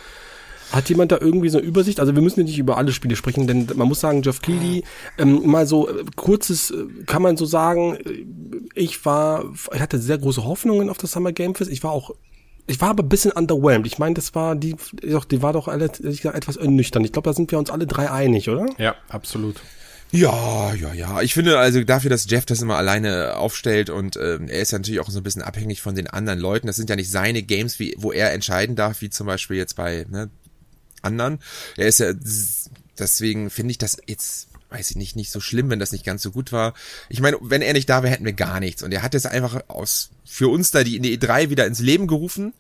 hat jemand da irgendwie so eine Übersicht? Also wir müssen nicht über alle Spiele sprechen, denn man muss sagen, Jeff Keighley, ähm, mal so äh, kurzes, äh, kann man so sagen, äh, ich war, ich hatte sehr große Hoffnungen auf das Summer Game Fest. Ich war auch ich war aber ein bisschen underwhelmed. Ich meine, das war die, doch, die war doch alle, etwas ernüchternd. Ich glaube, da sind wir uns alle drei einig, oder? Ja, absolut. Ja, ja, ja. Ich finde also dafür, dass Jeff das immer alleine aufstellt und ähm, er ist ja natürlich auch so ein bisschen abhängig von den anderen Leuten. Das sind ja nicht seine Games, wie, wo er entscheiden darf, wie zum Beispiel jetzt bei ne, anderen. Er ist ja deswegen finde ich das jetzt weiß ich nicht, nicht so schlimm, wenn das nicht ganz so gut war. Ich meine, wenn er nicht da wäre, hätten wir gar nichts. Und er hat jetzt einfach aus für uns da die, die E3 wieder ins Leben gerufen.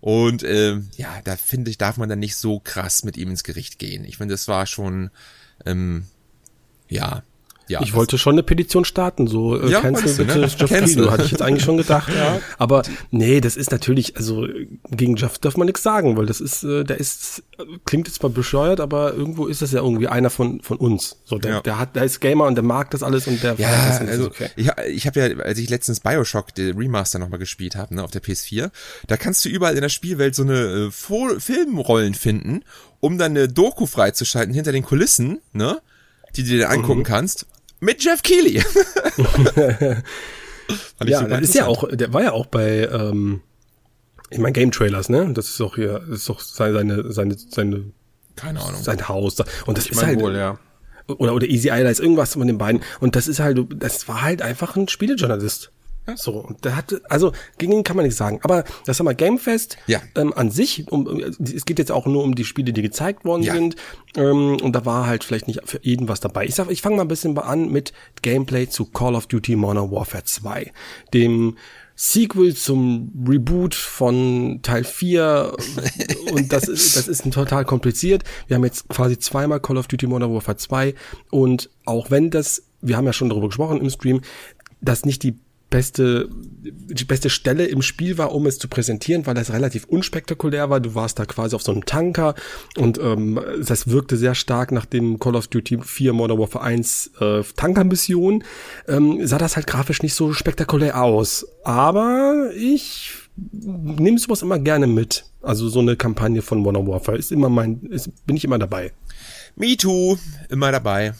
Und äh, ja, da finde ich, darf man dann nicht so krass mit ihm ins Gericht gehen. Ich finde, das war schon ähm, ja, Ja, ich wollte schon eine Petition starten, so äh, ja, cancel bitte du, ne? Jeff Kilo, hatte ich jetzt eigentlich schon gedacht. ja. Aber nee, das ist natürlich, also gegen Jeff darf man nichts sagen, weil das ist, äh, der ist, klingt jetzt zwar bescheuert, aber irgendwo ist das ja irgendwie einer von von uns. So, der, ja. der hat, der ist Gamer und der mag das alles und der ja, das also okay. ich, ich habe ja, als ich letztens Bioshock die Remaster nochmal gespielt habe, ne, auf der PS4, da kannst du überall in der Spielwelt so eine äh, Filmrollen finden, um dann eine Doku freizuschalten hinter den Kulissen, ne? Die du dir angucken mhm. kannst mit Jeff Keighley. ja, der ist ja auch, der war ja auch bei, ähm, ich meine Game Trailers, ne? Das ist doch hier, das ist doch seine, seine, seine, keine Ahnung, sein Haus. Und das ich ist halt, wohl, ja. oder oder Easy Eye, da ist irgendwas von den beiden. Und das ist halt, das war halt einfach ein Spielejournalist. So, und der hat, also gegen ihn kann man nichts sagen. Aber das haben wir Gamefest ja. ähm, an sich, um, es geht jetzt auch nur um die Spiele, die gezeigt worden ja. sind. Ähm, und da war halt vielleicht nicht für jeden was dabei. Ich sag, ich fange mal ein bisschen an mit Gameplay zu Call of Duty Modern Warfare 2, dem Sequel zum Reboot von Teil 4 und das ist, das ist total kompliziert. Wir haben jetzt quasi zweimal Call of Duty Modern Warfare 2 und auch wenn das, wir haben ja schon darüber gesprochen im Stream, dass nicht die beste, die beste Stelle im Spiel war, um es zu präsentieren, weil das relativ unspektakulär war. Du warst da quasi auf so einem Tanker und ähm, das wirkte sehr stark nach dem Call of Duty 4 Modern Warfare 1 äh, Tankermission. Ähm, sah das halt grafisch nicht so spektakulär aus. Aber ich nehme sowas immer gerne mit. Also so eine Kampagne von Modern Warfare ist immer mein, ist, bin ich immer dabei. Me too, immer dabei.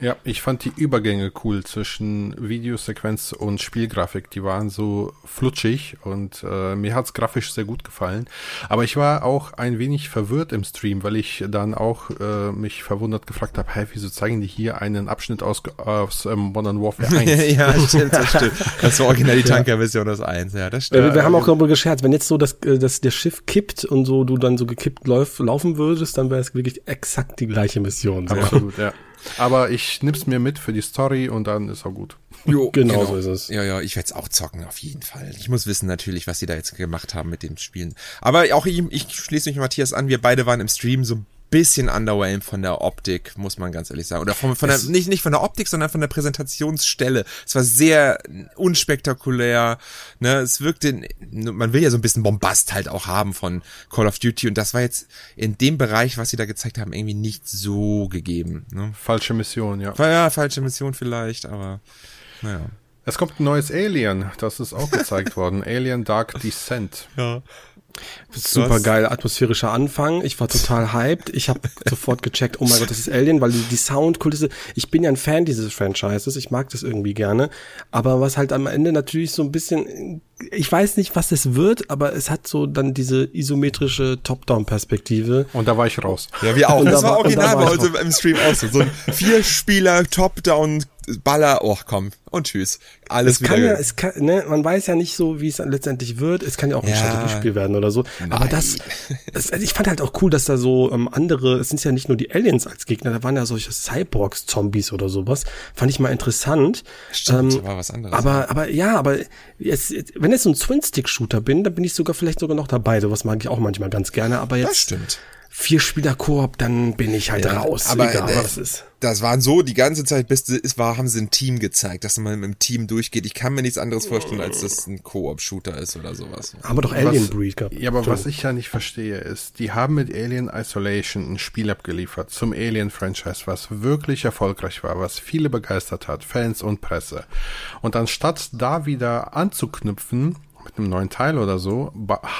Ja, ich fand die Übergänge cool zwischen Videosequenz und Spielgrafik. Die waren so flutschig und äh, mir hat's grafisch sehr gut gefallen. Aber ich war auch ein wenig verwirrt im Stream, weil ich dann auch äh, mich verwundert gefragt habe, hey, wieso zeigen die hier einen Abschnitt aus, aus ähm, Modern Warfare 1? ja, stimmt, das stimmt. Das war original die Tanker-Version aus 1, ja, das stimmt. Wir, wir haben auch darüber gescherzt, wenn jetzt so das, äh, das, der Schiff kippt und so du dann so gekippt lauf, laufen würdest, dann wäre es wirklich exakt die gleiche Mission. So. Absolut, ja. Aber ich nimm's mir mit für die Story und dann ist auch gut. Jo, genau, genau so ist es. Ja, ja, ich werde es auch zocken, auf jeden Fall. Ich muss wissen natürlich, was sie da jetzt gemacht haben mit den Spielen. Aber auch ich, ich schließe mich Matthias an, wir beide waren im Stream so ein bisschen underwhelmed von der Optik, muss man ganz ehrlich sagen. Oder von, von der, nicht, nicht von der Optik, sondern von der Präsentationsstelle. Es war sehr unspektakulär, ne, es wirkte, man will ja so ein bisschen Bombast halt auch haben von Call of Duty und das war jetzt in dem Bereich, was sie da gezeigt haben, irgendwie nicht so gegeben, ne. Falsche Mission, ja. Ja, falsche Mission vielleicht, aber, naja. Es kommt ein neues Alien, das ist auch gezeigt worden. Alien Dark Descent. Ja. Super geil, atmosphärischer Anfang. Ich war total hyped. Ich habe sofort gecheckt, oh mein Gott, das ist Alien, weil die, Soundkulisse, ich bin ja ein Fan dieses Franchises, ich mag das irgendwie gerne. Aber was halt am Ende natürlich so ein bisschen, ich weiß nicht, was es wird, aber es hat so dann diese isometrische Top-Down-Perspektive. Und da war ich raus. Ja, wir auch. Und das da war original bei uns im Stream auch so. So ein Vier-Spieler Top-Down Baller, oh komm, und tschüss. Alles es wieder. Kann ja, es kann, ne, man weiß ja nicht so, wie es dann letztendlich wird. Es kann ja auch ein ja. Strategiespiel werden oder so. Nein. Aber das, das, ich fand halt auch cool, dass da so ähm, andere, es sind ja nicht nur die Aliens als Gegner, da waren ja solche Cyborgs, Zombies oder sowas. Fand ich mal interessant. Stimmt, ähm, war was anderes. Aber, aber ja, aber jetzt, wenn ich so ein Twin-Stick-Shooter bin, dann bin ich sogar vielleicht sogar noch dabei. Sowas mag ich auch manchmal ganz gerne. Aber jetzt. Das stimmt vier Spieler Koop, dann bin ich halt ja, raus. Aber egal, äh, was ist. Das waren so die ganze Zeit, bis es war, haben sie ein Team gezeigt, dass man mit dem Team durchgeht. Ich kann mir nichts anderes vorstellen, als dass ein Koop-Shooter ist oder sowas. Aber doch Alien Breed gehabt. Ja, aber was ich ja nicht verstehe ist, die haben mit Alien Isolation ein Spiel abgeliefert zum Alien-Franchise, was wirklich erfolgreich war, was viele begeistert hat, Fans und Presse. Und anstatt da wieder anzuknüpfen, mit einem neuen Teil oder so,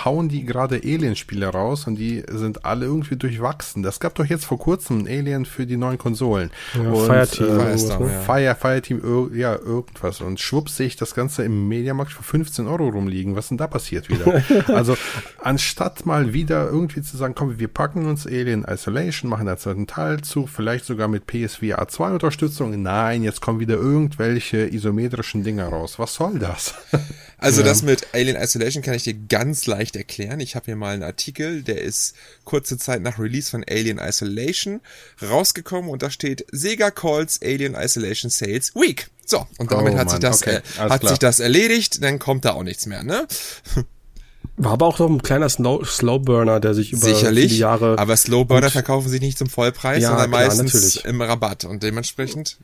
hauen die gerade Alien-Spiele raus und die sind alle irgendwie durchwachsen. Das gab doch jetzt vor kurzem ein Alien für die neuen Konsolen. Ja, und, Fireteam. Äh, ne? Fire, Fireteam, ja, irgendwas. Und schwupps sehe ich das Ganze im Mediamarkt für 15 Euro rumliegen. Was denn da passiert wieder? also, anstatt mal wieder irgendwie zu sagen, komm, wir packen uns Alien Isolation, machen da zweiten Teil zu, vielleicht sogar mit PSVR 2 Unterstützung. Nein, jetzt kommen wieder irgendwelche isometrischen Dinger raus. Was soll das? Also ja. das mit Alien Isolation kann ich dir ganz leicht erklären. Ich habe hier mal einen Artikel, der ist kurze Zeit nach Release von Alien Isolation rausgekommen und da steht Sega calls Alien Isolation Sales weak. So, und damit oh, hat, sich das, okay. äh, hat sich das erledigt, dann kommt da auch nichts mehr, ne? War aber auch noch ein kleiner Slow Slowburner, der sich über Sicherlich, viele Jahre. Aber Slowburner verkaufen sich nicht zum Vollpreis, Ja, sondern klar, meistens natürlich. im Rabatt. Und dementsprechend.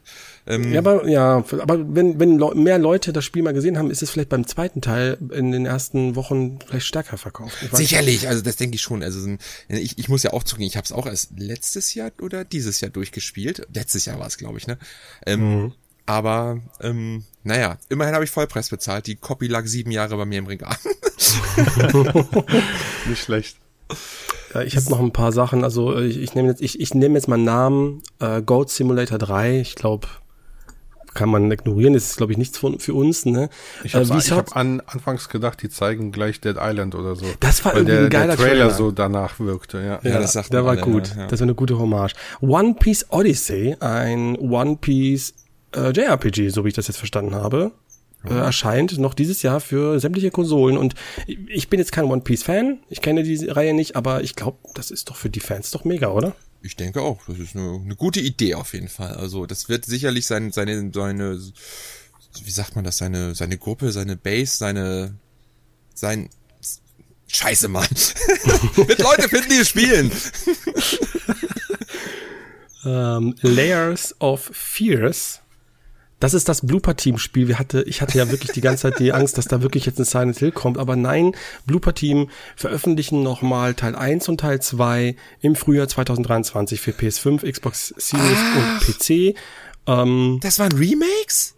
Ähm, Ja, aber ja, aber wenn wenn mehr Leute das Spiel mal gesehen haben, ist es vielleicht beim zweiten Teil in den ersten Wochen vielleicht stärker verkauft. Sicherlich, also das denke ich schon. Also ich, ich muss ja auch zugeben, ich habe es auch erst letztes Jahr oder dieses Jahr durchgespielt. Letztes Jahr war es, glaube ich, ne? Ähm, Aber ähm, naja, immerhin habe ich Vollpreis bezahlt. Die Copy lag sieben Jahre bei mir im Regal. Nicht schlecht. Ja, ich habe noch ein paar Sachen. Also ich, ich nehme jetzt, ich, ich nehme jetzt mal einen Namen. Äh, Goat Simulator 3. Ich glaube, kann man ignorieren. Das ist, glaube ich, nichts von, für uns. Ne? Ich habe Äh, hab an, anfangs gedacht, die zeigen gleich Dead Island oder so. Das war Weil irgendwie der, ein geiler der Trailer, Trailer. so danach wirkte, ja. Ja, das sagt der war alle, gut. ja, ja. Das war eine gute Hommage. One Piece Odyssey, ein One Piece äh, JRPG, so wie ich das jetzt verstanden habe, äh, erscheint noch dieses Jahr für sämtliche Konsolen. Und ich bin jetzt kein One Piece Fan, ich kenne diese Reihe nicht, aber ich glaube, das ist doch für die Fans doch mega, oder? Ich denke auch, das ist eine, eine gute Idee auf jeden Fall. Also das wird sicherlich sein, seine, seine, wie sagt man das, seine, seine Gruppe, seine Base, seine, sein, Scheiße, Mann. wird Leute finden, die es spielen. Ähm, Layers of Fears. Das ist das Blooper-Team-Spiel. Wir hatte, ich hatte ja wirklich die ganze Zeit die Angst, dass da wirklich jetzt ein Silent Hill kommt. Aber nein, Blooper-Team veröffentlichen nochmal Teil 1 und Teil 2 im Frühjahr 2023 für PS5, Xbox Series und PC. Ähm, Das waren Remakes?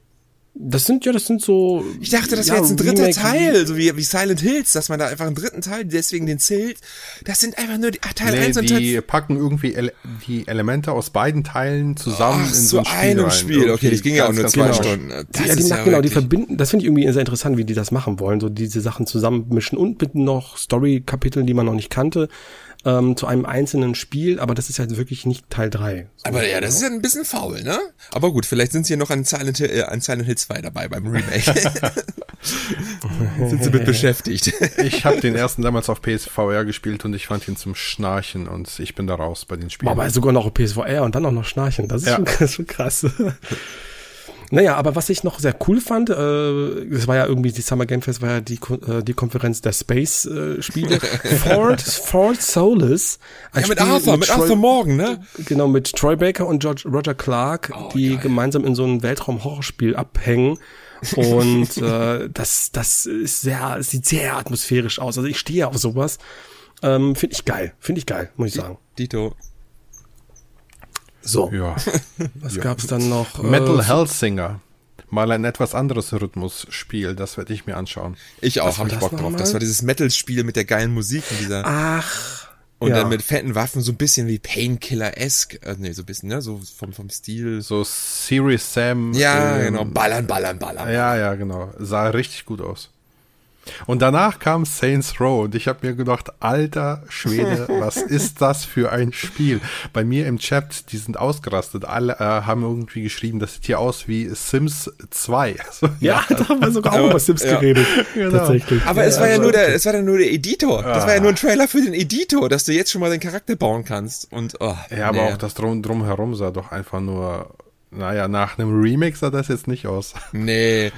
Das sind ja, das sind so. Ich dachte, das ja, wäre jetzt ein dritter Remake- Teil, so wie, wie Silent Hills, dass man da einfach einen dritten Teil, deswegen den zählt. Das sind einfach nur die, ah, Teil Nee, 1 und die Teil packen irgendwie ele die Elemente aus beiden Teilen zusammen Ach, in so ein Spiel einem rein. Spiel. Okay, das ging ja auch nur zwei komisch. Stunden. Das ja, die ist machen, genau, die verbinden, das finde ich irgendwie sehr interessant, wie die das machen wollen, so diese Sachen zusammenmischen und mit noch Story-Kapiteln, die man noch nicht kannte, ähm, zu einem einzelnen Spiel, aber das ist halt wirklich nicht Teil 3. So. Aber ja, das ist ja ein bisschen faul, ne? Aber gut, vielleicht sind sie ja noch an Silent Hill, äh, an Silent Hill 2 dabei beim Remake. sind sie mit beschäftigt. Ich habe den ersten damals auf PSVR gespielt und ich fand ihn zum Schnarchen und ich bin da raus bei den Spielen. Aber sogar noch PSVR und dann auch noch Schnarchen. Das ist, Ja. schon, das ist schon krass. Naja, aber was ich noch sehr cool fand, äh, das war ja irgendwie, die Summer Game Fest war ja die, äh, die Konferenz der Space-Spiele. Ford, Ford Solis. ein Ja, mit Spiel Arthur, mit Troy- Arthur Morgan, ne? Genau, mit Troy Baker und George, Roger Clark, die gemeinsam in so einem Weltraum-Horrorspiel abhängen. Und äh, das, das ist sehr, sieht sehr atmosphärisch aus. Also ich stehe auf sowas. Ähm, finde ich geil, finde ich geil, muss ich sagen. Dito. So, ja. was gab's dann noch? Metal Äh, Hellsinger. Mal ein etwas anderes Rhythmusspiel, das werde ich mir anschauen. Ich auch, Was hab war ich das Bock drauf. nochmal? Das war dieses Metal-Spiel mit der geilen Musik und dieser, Ach, und ja. dann mit fetten Waffen, so ein bisschen wie Painkiller-esque. Äh, nee, so ein bisschen, ne? So vom, vom Stil. So Serious Sam. Ja, ähm, genau. Ballern, ballern, ballern. Ja, ja, genau. Sah richtig gut aus. Und danach kam Saints Row und ich habe mir gedacht, alter Schwede, was ist das für ein Spiel? Bei mir im Chat, die sind ausgerastet. Alle äh, haben irgendwie geschrieben, das sieht hier aus wie Sims 2. So, ja, da haben wir sogar auch Aber- über Sims ja. geredet. Genau. Tatsächlich. Aber es war ja also- nur der, es war dann nur der Editor. Das war ja nur ein Trailer für den Editor, dass du jetzt schon mal den Charakter bauen kannst. Und, oh, Ja, aber nee. auch das Drum, Drumherum sah doch einfach nur, naja, nach einem Remake sah das jetzt nicht aus. Nee,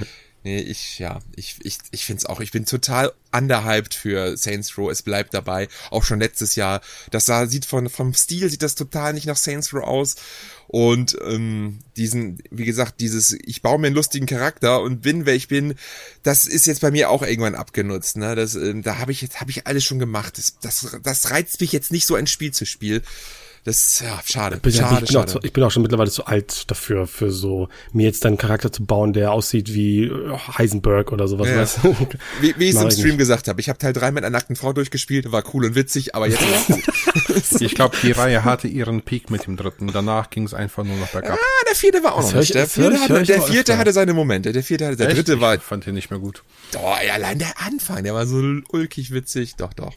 nee, ich, ja, ich, ich, ich find's auch, ich bin total underhyped für Saints Row, es bleibt dabei, auch schon letztes Jahr, das sah, sieht von, vom Stil sieht das total nicht nach Saints Row aus. Und, ähm, diesen, wie gesagt, dieses, ich baue mir einen lustigen Charakter und bin, wer ich bin, das ist jetzt bei mir auch irgendwann abgenutzt, ne, das, ähm, da habe ich jetzt, habe ich alles schon gemacht, das, das, das reizt mich jetzt nicht so ein Spiel zu spielen, das, ja, schade, bin, ja, schade, ich, bin auch schade. zu, ich bin auch schon mittlerweile zu alt dafür, für so, mir jetzt dann einen Charakter zu bauen, der aussieht wie äh, Heisenberg oder sowas. Ja. Weißt du? Wie, wie ich es im Stream nicht. gesagt habe, ich habe Teil 3 mit einer nackten Frau durchgespielt, war cool und witzig, aber jetzt ist gut. Ich glaube, die Reihe hatte ihren Peak mit dem dritten. Danach ging es einfach nur noch bergab. Ah, der vierte war auch Das noch nicht. ich- Der vierte, hatte, der vierte hatte seine Momente. Der vierte hatte, der Echt? dritte war, Ich fand den nicht mehr gut. doch, allein der Anfang, der war so ulkig witzig. Doch, doch.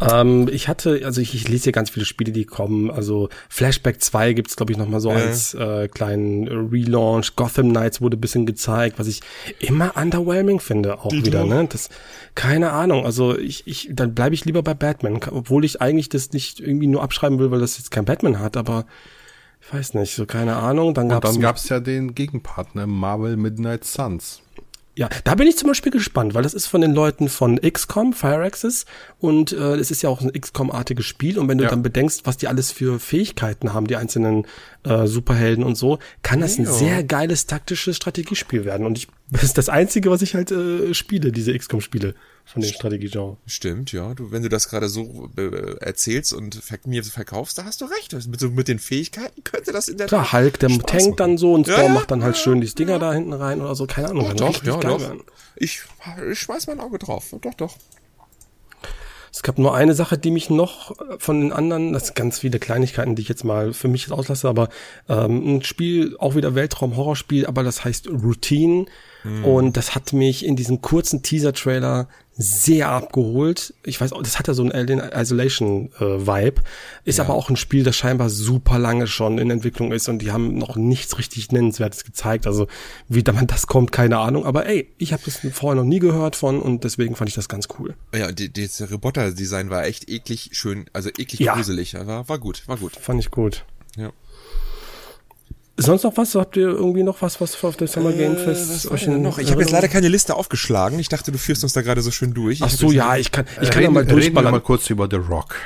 Ähm, ich hatte, also ich, ich lese hier ganz viele Spiele, die kommen. Also Flashback 2 gibt's glaube ich, noch mal so Ja. als äh, kleinen Relaunch. Gotham Knights wurde ein bisschen gezeigt, was ich immer underwhelming finde auch wieder. Ne? Das, keine Ahnung. Also ich, ich, dann bleibe ich lieber bei Batman, obwohl ich eigentlich das nicht irgendwie nur abschreiben will, weil das jetzt kein Batman hat, aber ich weiß nicht, so keine Ahnung. Dann Und gab's dann gab es ja den Gegenpartner Marvel Midnight Suns. Ja, da bin ich zum Beispiel gespannt, weil das ist von den Leuten von XCOM, Fire Access und äh, es ist ja auch ein XCOM-artiges Spiel und wenn du ja. dann bedenkst, was die alles für Fähigkeiten haben, die einzelnen äh, Superhelden und so, kann das ein ja. sehr geiles taktisches Strategiespiel werden und ich, das ist das Einzige, was ich halt äh, spiele, diese XCOM-Spiele von den Strategiegenre. Stimmt, ja. Du, wenn du das gerade so äh, erzählst und mir verkaufst, da hast du recht. Mit, so, mit den Fähigkeiten könnte das in der Klar, Hulk, der Spaß tankt dann so und Storm ja, macht dann halt schön die Stinger da hinten rein oder so. Keine Ahnung. Doch, doch, ja, doch. Ich, ich schmeiß mein Auge drauf. Doch, doch. Es gab nur eine Sache, die mich noch von den anderen, das sind ganz viele Kleinigkeiten, die ich jetzt mal für mich auslasse, aber ähm, ein Spiel, auch wieder Weltraum-Horrorspiel, aber das heißt Routine. Mhm. Und das hat mich in diesem kurzen Teaser-Trailer sehr abgeholt. Ich weiß, das hat ja so einen Alien Isolation äh, Vibe, ist ja. aber auch ein Spiel, das scheinbar super lange schon in Entwicklung ist und die haben noch nichts richtig nennenswertes gezeigt. Also wie da man das kommt, keine Ahnung. Aber ey, ich habe das vorher noch nie gehört von und deswegen fand ich das ganz cool. Ja, die, das Roboter-Design war echt eklig schön, also eklig ja. gruselig. War, war gut, war gut. Fand ich gut. Sonst noch was? Habt ihr irgendwie noch was, was auf der Summer Game äh, Fest äh, euch noch? Ich habe jetzt leider keine Liste aufgeschlagen. Ich dachte, du führst uns da gerade so schön durch. Ach so, ja, ich kann, ich kann ja mal durchballern. mal kurz über The Rock.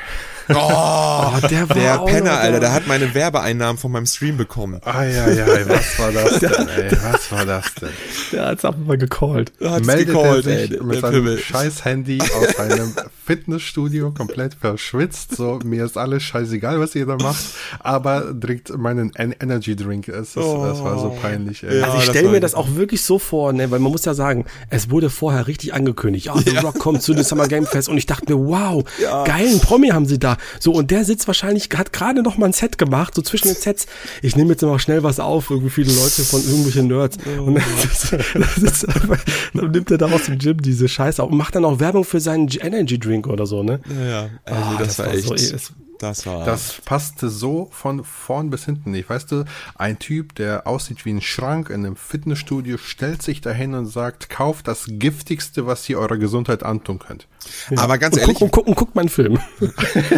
Oh, oh der, war der Penner, Alter, der hat meine Werbeeinnahmen von meinem Stream bekommen. Ah, ja, ja, was war das denn, ey? Was war das denn? Der hat's einfach mal gecallt. Hat's Meldet gecallt, er sich ey, mit seinem Pimmel. scheiß Handy aus einem Fitnessstudio komplett verschwitzt, so, mir ist alles scheißegal, was jeder macht, aber trinkt meinen Energy Drink. Es ist, oh. Das war so peinlich, ey. Also ich stelle mir das auch wirklich so vor, ne, weil man muss ja sagen, es wurde vorher richtig angekündigt. Oh, The ja. Rock kommt zu den Summer Game Fest und ich dachte mir, wow, ja. geilen Promi haben sie da. So, und der sitzt wahrscheinlich, hat gerade noch mal ein Set gemacht, so zwischen den Sets. Ich nehme jetzt mal schnell was auf, irgendwie viele Leute von irgendwelchen Nerds. Oh. Und dann, ist, das ist einfach, dann nimmt er da aus dem Gym diese Scheiße auf und macht dann auch Werbung für seinen Energy Drink oder so, ne? Ja, also ah, das, das, war echt. So, das war. Das passte so von vorn bis hinten nicht. Weißt du, ein Typ, der aussieht wie ein Schrank in einem Fitnessstudio, stellt sich dahin und sagt, kauft das giftigste, was ihr eurer Gesundheit antun könnt. Ja. Aber ganz und ehrlich. Guck, und guck, und guck meinen Film.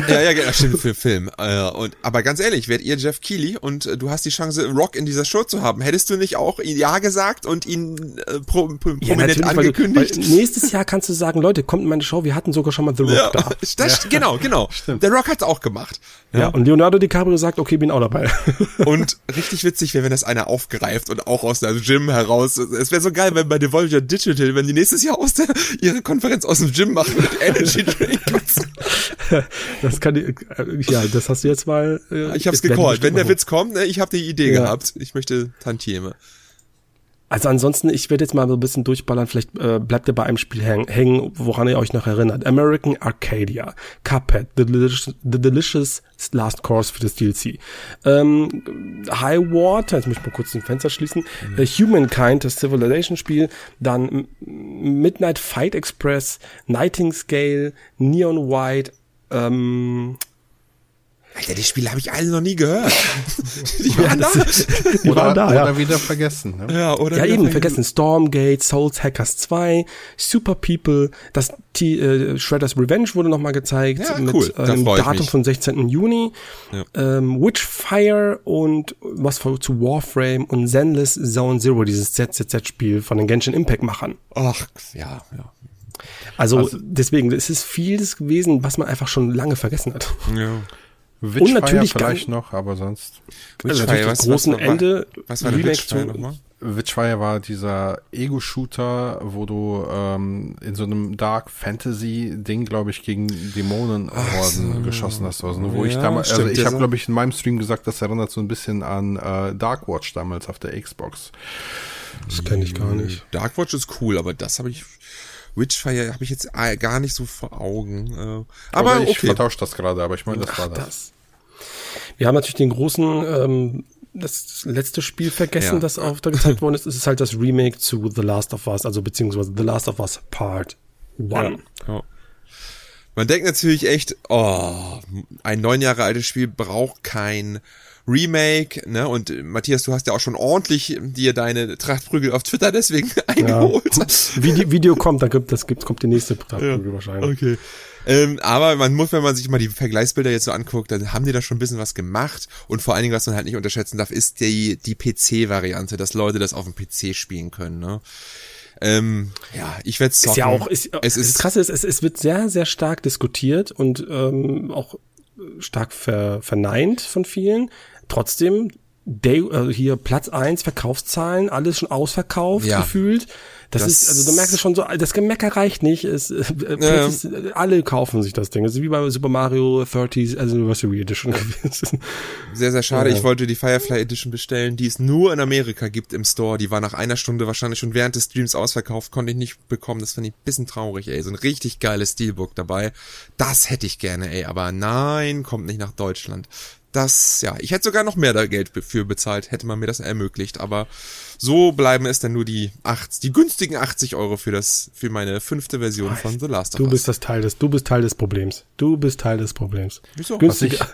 ja, ja, genau, stimmt, für Film. Äh, und, aber ganz ehrlich, wärt ihr Jeff Keighley und äh, du hast die Chance, Rock in dieser Show zu haben, hättest du nicht auch Ja gesagt und ihn äh, pro, pro, ja, prominent angekündigt? Weil, weil nächstes Jahr kannst du sagen, Leute, kommt in meine Show, wir hatten sogar schon mal The Rock ja, da. Das, ja. Genau, genau. Stimmt. Der Rock hat's auch gemacht. Ja. ja, und Leonardo DiCaprio sagt, okay, bin auch dabei. und richtig witzig wäre, wenn das einer aufgreift und auch aus der Gym heraus. Es wäre so geil, wenn bei Devolver Digital, wenn die nächstes Jahr aus der, ihre Konferenz aus dem Gym machen mit Energy Drinks. das kann ich, ja, das hast du jetzt mal. Äh, ich hab's gecallt. Wenn der Witz kommt, ne, ich habe die Idee ja. gehabt. Ich möchte Tantieme. Also ansonsten, ich werde jetzt mal so ein bisschen durchballern, vielleicht äh, bleibt ihr bei einem Spiel hängen, woran ihr euch noch erinnert. American Arcadia, Cuphead, The Delicious, The Delicious Last Course für das DLC. Ähm, High Water, jetzt muss ich mal kurz den Fenster schließen. Mhm. Äh, Humankind, das Civilization-Spiel. Dann Midnight Fight Express, Nightingale, Neon White, ähm, Alter, die Spiele habe ich alle noch nie gehört. die waren da. Die oder, waren da, ja. Oder wieder vergessen. Ne? Ja, oder ja eben, vergessen. Stormgate, Souls Hackers 2, Super People, das T äh, Shredder's Revenge wurde nochmal gezeigt ja, mit cool. ähm, Datum von 16. Juni. Ja. Ähm, Witchfire und was zu Warframe und Zenless Zone Zero, dieses ZZZ-Spiel von den Genshin Impact-Machern. Ach, ja, ja. Also, also deswegen, es ist vieles gewesen, was man einfach schon lange vergessen hat. Ja. Witchfire und natürlich vielleicht noch, aber sonst. Also Witchfire, also was, großen was, Ende. Was war der Witchfire nochmal? Witchfire war dieser Ego-Shooter, wo du ähm, in so einem Dark Fantasy-Ding, glaube ich, gegen Dämonenhorden so. geschossen hast. Also, wo ja, ich damals, also ich habe, glaube ich, in meinem Stream gesagt, das erinnert so ein bisschen an äh, Darkwatch damals auf der Xbox. Das kenne ich gar nicht. Darkwatch ist cool, aber das habe ich Witchfire habe ich jetzt äh, gar nicht so vor Augen. Äh, aber, aber ich okay. vertausche das gerade, aber ich meine, das Ach, war das. das. Wir haben natürlich den großen, ähm, das letzte Spiel vergessen, ja. das auf da gezeigt worden ist. Es ist halt das Remake zu The Last of Us, also beziehungsweise The Last of Us Part 1. Ja. Ja. Man denkt natürlich echt, oh, ein neun Jahre altes Spiel braucht kein Remake, ne? Und Matthias, du hast ja auch schon ordentlich dir deine Trachtprügel auf Twitter deswegen eingeholt. Ja. Video, Video kommt, da gibt, das gibt, kommt die nächste Trachtprügel ja. wahrscheinlich. Okay. Ähm, aber man muss, wenn man sich mal die Vergleichsbilder jetzt so anguckt, dann haben die da schon ein bisschen was gemacht. Und vor allen Dingen, was man halt nicht unterschätzen darf, ist die, die PC-Variante, dass Leute das auf dem PC spielen können, ne? Ähm, ja, ich werde es. Ist ja auch, ist, es ist, krass, es, es, es wird sehr, sehr stark diskutiert und ähm, auch stark ver, verneint von vielen. Trotzdem, Day, also hier Platz eins Verkaufszahlen, alles schon ausverkauft ja. gefühlt. Das, das, ist, also du merkst es schon so, das Gemecker reicht nicht. Es, äh, ja. ist, alle kaufen sich das Ding. Das ist wie bei Super Mario 30 Anniversary Edition gewesen. Sehr, sehr schade. Ja. Ich wollte die Firefly Edition bestellen, die es nur in Amerika gibt im Store. Die war nach einer Stunde wahrscheinlich schon während des Streams ausverkauft, konnte ich nicht bekommen. Das fand ich ein bisschen traurig, ey. So ein richtig geiles Steelbook dabei. Das hätte ich gerne, ey. Aber nein, kommt nicht nach Deutschland das, ja, ich hätte sogar noch mehr da Geld für bezahlt, hätte man mir das ermöglicht, aber so bleiben es dann nur die 80, die günstigen 80 Euro für das, für meine fünfte Version von The Last of Us. Du bist das Teil des, du bist Teil des Problems. Du bist Teil des Problems. Wieso? Günstig.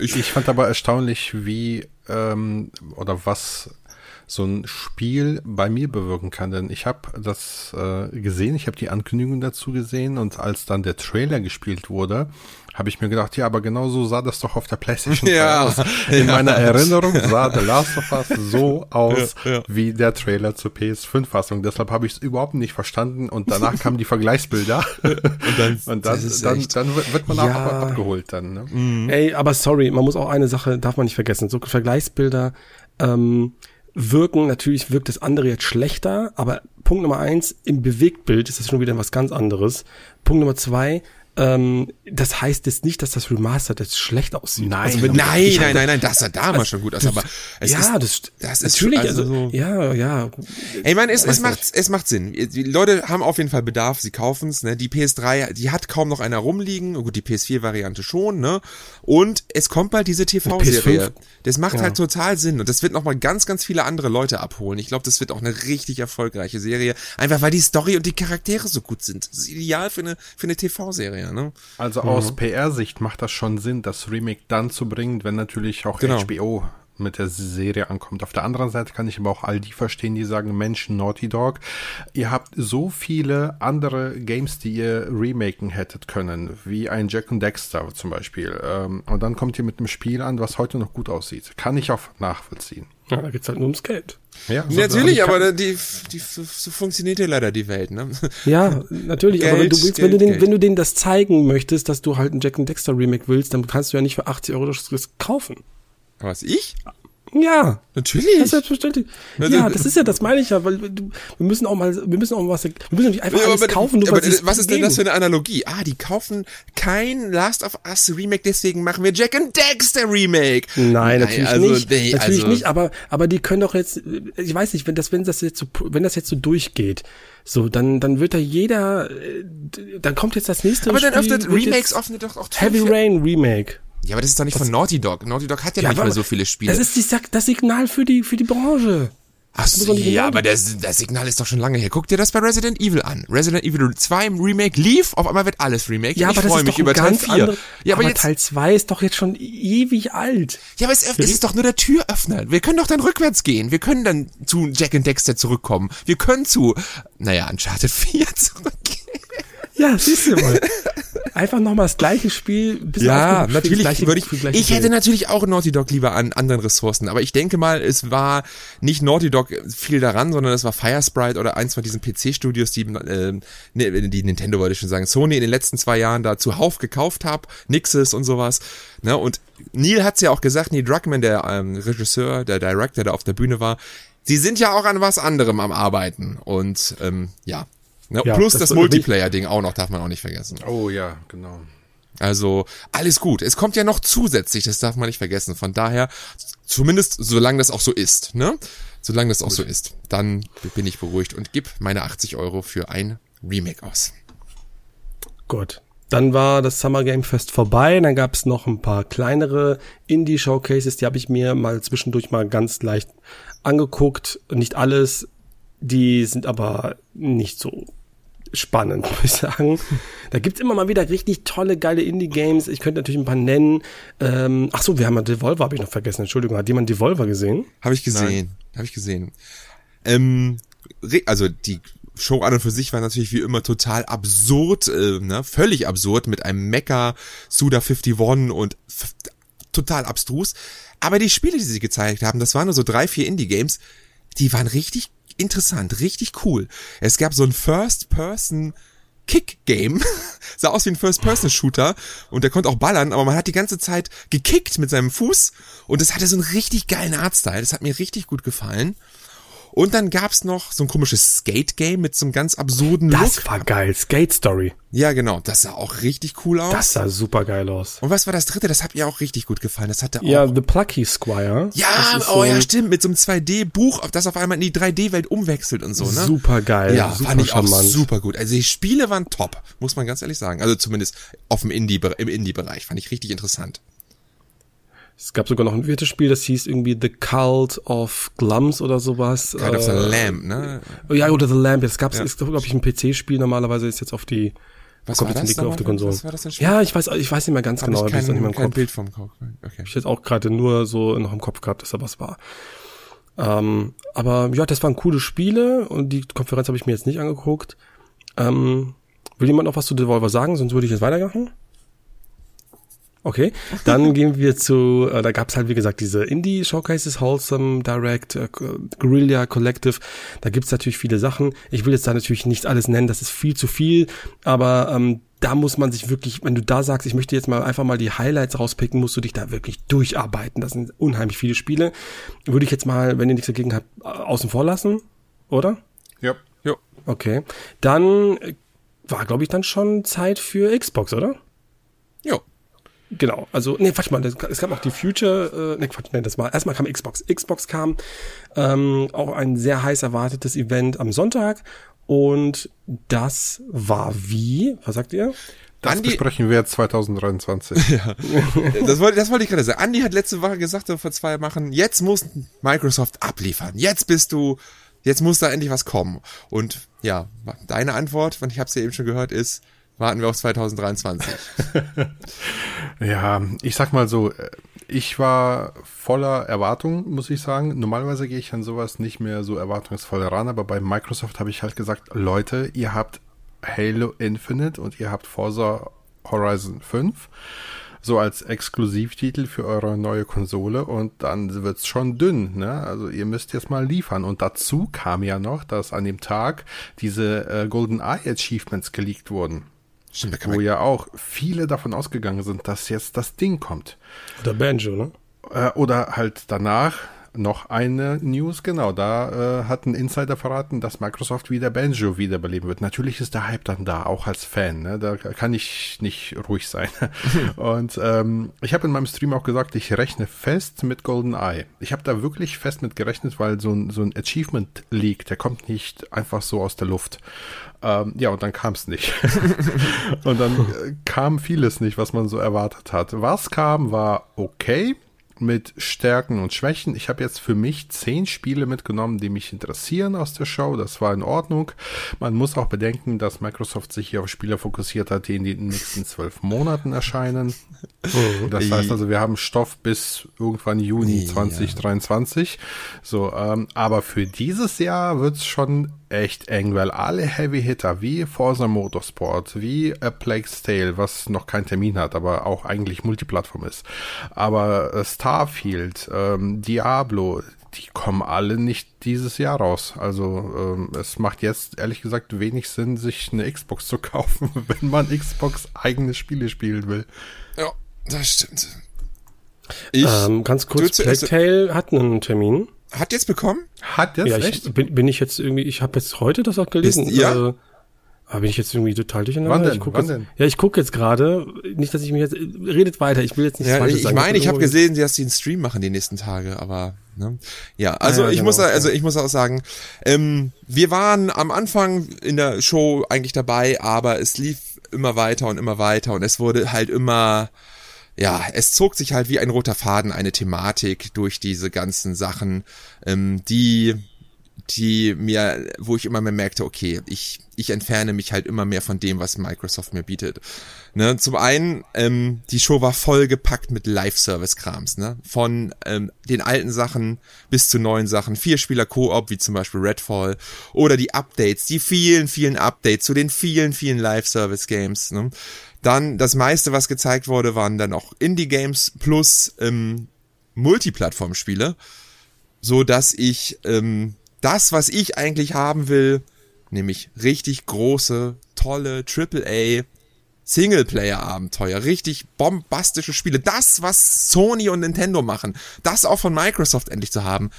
Ich, ich, fand aber erstaunlich, wie, ähm, oder was so ein Spiel bei mir bewirken kann. Denn ich habe das äh, gesehen, ich habe die Ankündigung dazu gesehen und als dann der Trailer gespielt wurde, habe ich mir gedacht, ja, aber genau so sah das doch auf der PlayStation ja, aus. In ja. meiner Erinnerung sah The Last of Us so aus ja, ja. wie der Trailer zur PS5-Fassung. Deshalb habe ich es überhaupt nicht verstanden und danach kamen die Vergleichsbilder. und dann, und dann, dann, dann, wird man auch abgeholt dann. Ne? Mhm. Ey, aber sorry, man muss auch eine Sache, darf man nicht vergessen. So Vergleichsbilder, ähm, wirken, natürlich wirkt das andere jetzt schlechter, aber Punkt Nummer eins, im Bewegtbild ist das schon wieder was ganz anderes. Punkt Nummer zwei, ähm, das heißt jetzt nicht, dass das Remastered jetzt schlecht aussieht. Nein, also wenn, nein, nein, nein, nein, das sah damals also, schon gut aus, aber es ja, ist, das, das ist natürlich, also, also so, ja, ja. Ey, man, es, es macht, es macht Sinn. Die Leute haben auf jeden Fall Bedarf, sie kaufen's, ne? Die PS3, die hat kaum noch einer rumliegen, gut, die PS4-Variante schon, ne? Und es kommt bald diese TV-Serie. Das macht ja. halt total Sinn und das wird nochmal ganz, ganz viele andere Leute abholen. Ich glaube, das wird auch eine richtig erfolgreiche Serie, einfach weil die Story und die Charaktere so gut sind. Das ist ideal für eine, für eine TV-Serie ne? Also aus mhm. PR-Sicht macht das schon Sinn, das Remake dann zu bringen, wenn natürlich auch genau. HBO mit der Serie ankommt. Auf der anderen Seite kann ich aber auch all die verstehen, die sagen, Mensch, Naughty Dog, ihr habt so viele andere Games, die ihr remaken hättet können, wie ein Jack and Dexter zum Beispiel. Ähm, und dann kommt ihr mit einem Spiel an, was heute noch gut aussieht. Kann ich auch nachvollziehen. Ja, da geht's halt nur ums Geld. Ja, so natürlich, aber die, die, so funktioniert ja leider die Welt, ne? Ja, natürlich, Geld, aber wenn du willst, Geld, wenn du den, wenn du denen das zeigen möchtest, dass du halt ein Jack and Dexter Remake willst, dann kannst du ja nicht für 80 Euro das kaufen. Was, ich? Ja. Natürlich. Ist selbstverständlich. Ja, das ist ja, das meine ich ja, weil du, wir müssen auch mal, wir müssen auch mal was, wir müssen nicht einfach ja, alles aber, kaufen, nur aber, weil Was ist denn das für eine Analogie? Ah, die kaufen kein Last of Us Remake, deswegen machen wir Jack and Dexter Remake. Nein, natürlich also, nicht. Nee, natürlich also. nicht, aber, aber die können doch jetzt, ich weiß nicht, wenn das, wenn das jetzt so, wenn das jetzt so durchgeht, so, dann, dann wird da jeder, dann kommt jetzt das nächste Aber Spiel, dann öffnet Remakes öffnet doch auch Heavy Rain Remake. Ja, aber das ist doch nicht Was? von Naughty Dog. Naughty Dog hat ja, ja nicht mal so viele Spiele. Das ist die, das Signal für die, für die Branche. Ach so, ja, aber das, das Signal ist doch schon lange her. Guck dir das bei Resident Evil an. Resident Evil 2 im Remake lief, auf einmal wird alles Remake. Ja, ich aber das ist mich doch über Teil 4. Andere, ja, aber, aber jetzt, Teil 2 ist doch jetzt schon ewig alt. Ja, aber es, es ist doch nur der Türöffner. Wir können doch dann rückwärts gehen. Wir können dann zu Jack and Dexter zurückkommen. Wir können zu, naja, Uncharted 4 zurückgehen. Ja, siehst du mal. Einfach nochmal das gleiche Spiel. Ja, natürlich gleiche, würde ich. Ich hätte natürlich auch Naughty Dog lieber an anderen Ressourcen, aber ich denke mal, es war nicht Naughty Dog viel daran, sondern es war Firesprite oder eins von diesen PC-Studios, die, äh, die Nintendo wollte ich schon sagen, Sony in den letzten zwei Jahren da zuhauf gekauft hab, Nixes und sowas. Ne? Und Neil hat's ja auch gesagt, Neil Druckmann, der ähm, Regisseur, der Director, der auf der Bühne war, sie sind ja auch an was anderem am Arbeiten. Und ähm, ja, Ne? Ja, Plus das, das Multiplayer-Ding auch noch, darf man auch nicht vergessen. Oh ja, genau. Also alles gut. Es kommt ja noch zusätzlich, das darf man nicht vergessen. Von daher, zumindest solange das auch so ist, ne? Solange das auch so ist, dann bin ich beruhigt und gib meine 80 Euro für ein Remake aus. Gut. Dann war das Summer Game Fest vorbei. Dann gab es noch ein paar kleinere Indie-Showcases, die habe ich mir mal zwischendurch mal ganz leicht angeguckt. Nicht alles, die sind aber nicht so spannend, muss ich sagen. Da gibt's immer mal wieder richtig tolle, geile Indie-Games. Ich könnte natürlich ein paar nennen. Ähm, ach so, wir haben ja Devolver, habe ich noch vergessen. Entschuldigung, hat jemand Devolver gesehen? Habe ich gesehen, habe ich gesehen. Ähm, also die Show an und für sich war natürlich wie immer total absurd, äh, ne? völlig absurd mit einem Mecha Suda 51 und total abstrus. Aber die Spiele, die sie gezeigt haben, das waren nur so drei, vier Indie-Games, die waren richtig interessant, richtig cool. Es gab so ein First-Person Kick-Game. Sah aus wie ein First-Person-Shooter und der konnte auch ballern, aber man hat die ganze Zeit gekickt mit seinem Fuß und es hatte so einen richtig geilen Artstyle. Das hat mir richtig gut gefallen. Und dann gab's noch so ein komisches Skate-Game mit so einem ganz absurden Look. Das war geil. Skate Story. Ja, genau. Das sah auch richtig cool aus. Das sah super geil aus. Und was war das dritte? Das hat mir auch richtig gut gefallen. Das hatte auch. Ja, The Plucky Squire. Ja, oh so ja, stimmt. Mit so einem 2D-Buch, das auf einmal in die 3D-Welt umwechselt und so, ne? Super geil. Ja, super fand ich charmant. auch super gut. Also die Spiele waren top, muss man ganz ehrlich sagen. Also zumindest auf dem Indie, im Indie-Bereich. Fand ich richtig interessant. Es gab sogar noch ein viertes Spiel, das hieß irgendwie The Cult of Glums oder sowas. Cult of the äh, Lamb, ne? Ja, oder The Lamb. Das gab's, ja. ist, glaube ich, ein PC-Spiel. Normalerweise ist jetzt auf die, was war das auf die Konsole. Was war das denn Ja, ich weiß, ich weiß nicht mehr ganz Hab genau. Ich kein, ich nicht mehr im kein Kopf. Bild vom Kopf. Okay. Ich jetzt auch gerade nur so noch im Kopf gehabt, dass da was war. Ähm, aber ja, das waren coole Spiele und die Konferenz habe ich mir jetzt nicht angeguckt. Ähm, will jemand noch was zu Devolver sagen? Sonst würde ich jetzt weitermachen. Okay, dann gehen wir zu, äh, da gab's halt wie gesagt diese Indie-Showcases, Wholesome, Direct, äh, Guerilla, Collective, da gibt's natürlich viele Sachen. Ich will jetzt da natürlich nicht alles nennen, das ist viel zu viel, aber ähm, da muss man sich wirklich, wenn du da sagst, ich möchte jetzt mal einfach mal die Highlights rauspicken, musst du dich da wirklich durcharbeiten. Das sind unheimlich viele Spiele. Würde ich jetzt mal, wenn ihr nichts dagegen habt, außen vor lassen, oder? Ja. Ja. Okay. Dann war, glaube ich, dann schon Zeit für Xbox, oder? Genau, also, nee, Quatsch mal, es gab auch die Future, äh, nee, Quatsch, nee, das war, erstmal kam Xbox. Xbox kam, ähm, auch ein sehr heiß erwartetes Event am Sonntag und das war wie, was sagt ihr? Das Andi, besprechen wir jetzt 2023. ja, das wollte, das wollte ich gerade sagen. Andi hat letzte Woche gesagt, vor zwei Wochen, jetzt muss Microsoft abliefern. Jetzt bist du, jetzt muss da endlich was kommen. Und ja, deine Antwort, ich habe es ja eben schon gehört, ist, warten wir auf 2023. ja, ich sag mal so, ich war voller Erwartung, muss ich sagen. Normalerweise gehe ich an sowas nicht mehr so erwartungsvoll ran, aber bei Microsoft habe ich halt gesagt, Leute, ihr habt Halo Infinite und ihr habt Forza Horizon 5 so als Exklusivtitel für eure neue Konsole und dann wird's schon dünn, ne? Also ihr müsst jetzt mal liefern. Und dazu kam ja noch, dass an dem Tag diese äh, Golden Eye Achievements geleakt wurden. Stimmt, wo ja auch viele davon ausgegangen sind, dass jetzt das Ding kommt. Oder Banjo, ne? Äh, oder halt danach noch eine News, genau, da äh, hat ein Insider verraten, dass Microsoft wieder Banjo wiederbeleben wird. Natürlich ist der Hype dann da, auch als Fan, ne? da kann ich nicht ruhig sein. Und ähm, ich habe in meinem Stream auch gesagt, ich rechne fest mit Golden Eye. Ich habe da wirklich fest mit gerechnet, weil so ein, so ein Achievement Leak, der kommt nicht einfach so aus der Luft. Ähm, ja, und dann kam es nicht. und dann äh, kam vieles nicht, was man so erwartet hat. Was kam, war okay mit Stärken und Schwächen. Ich habe jetzt für mich zehn Spiele mitgenommen, die mich interessieren aus der Show. Das war in Ordnung. Man muss auch bedenken, dass Microsoft sich hier auf Spiele fokussiert hat, die in den nächsten zwölf Monaten erscheinen. Mhm. Das heißt also, wir haben Stoff bis irgendwann Juni 2023. So, ähm, aber für dieses Jahr wird's schon echt eng, weil alle Heavy Hitter wie Forza Motorsport, wie A Plague's Tale, was noch keinen Termin hat, aber auch eigentlich Multiplattform ist, aber äh, Starfield, ähm, Diablo, die kommen alle nicht dieses Jahr raus. Also ähm, es macht jetzt ehrlich gesagt wenig Sinn, sich eine Xbox zu kaufen, wenn man Xbox eigene Spiele spielen will. Ja, das stimmt. Ich, ähm, ganz kurz, Plague Tale hat einen Termin. Hat jetzt bekommen? Hat jetzt? Ja, ich, echt? Bin, bin ich jetzt irgendwie, ich habe jetzt heute das auch gelesen. Ist, ja. Äh, aber bin ich jetzt irgendwie total durcheinander? Wann denn? Ich guck Wann jetzt, denn? Ja, ich gucke jetzt gerade. Nicht, dass ich mich jetzt. Redet weiter, ich will jetzt nichts ja, Falsches ich sagen. Ich meine, ich habe gesehen, dass sie einen Stream machen die nächsten Tage, aber. Ne? Ja, also ja, ich genau, muss also ich muss auch sagen, ähm, wir waren am Anfang in der Show eigentlich dabei, aber es lief immer weiter und immer weiter und es wurde halt immer ja, es zog sich halt wie ein roter Faden eine Thematik durch diese ganzen Sachen, ähm, die, die mir, wo ich immer mehr merkte, okay, ich, ich entferne mich halt immer mehr von dem, was Microsoft mir bietet. Ne, zum einen, ähm, die Show war vollgepackt mit Live-Service-Krams, ne? Von ähm, den alten Sachen bis zu neuen Sachen, Vierspieler-Koop, wie zum Beispiel Redfall, oder die Updates, die vielen, vielen Updates zu den vielen, vielen Live-Service-Games, ne? Dann das meiste, was gezeigt wurde, waren dann auch Indie-Games plus ähm, Multiplattform-Spiele, so dass ich ähm, das, was ich eigentlich haben will, nämlich richtig große, tolle AAA Singleplayer-Abenteuer, richtig bombastische Spiele, das, was Sony und Nintendo machen, das auch von Microsoft endlich zu haben,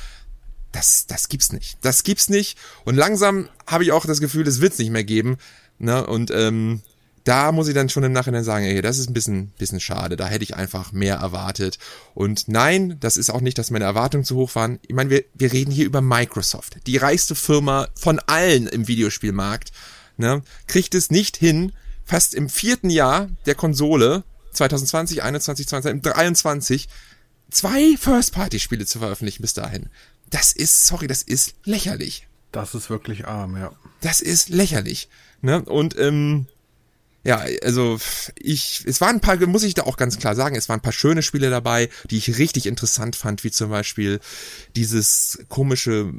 das, das gibt's nicht. Das gibt's nicht. Und langsam habe ich auch das Gefühl, das wird's nicht mehr geben. Ne? Und ähm, da muss ich dann schon im Nachhinein sagen, ey, das ist ein bisschen, bisschen schade. Da hätte ich einfach mehr erwartet. Und nein, das ist auch nicht, dass meine Erwartungen zu hoch waren. Ich meine, wir, wir reden hier über Microsoft, die reichste Firma von allen im Videospielmarkt. Ne? Kriegt es nicht hin, fast im vierten Jahr der Konsole 2020, 21, 20, 23 zwei First-Party-Spiele zu veröffentlichen bis dahin. Das ist, sorry, das ist lächerlich. Das ist wirklich arm, ja. Das ist lächerlich. Ne? Und ähm, ja, also ich, es waren ein paar, muss ich da auch ganz klar sagen, es waren ein paar schöne Spiele dabei, die ich richtig interessant fand, wie zum Beispiel dieses komische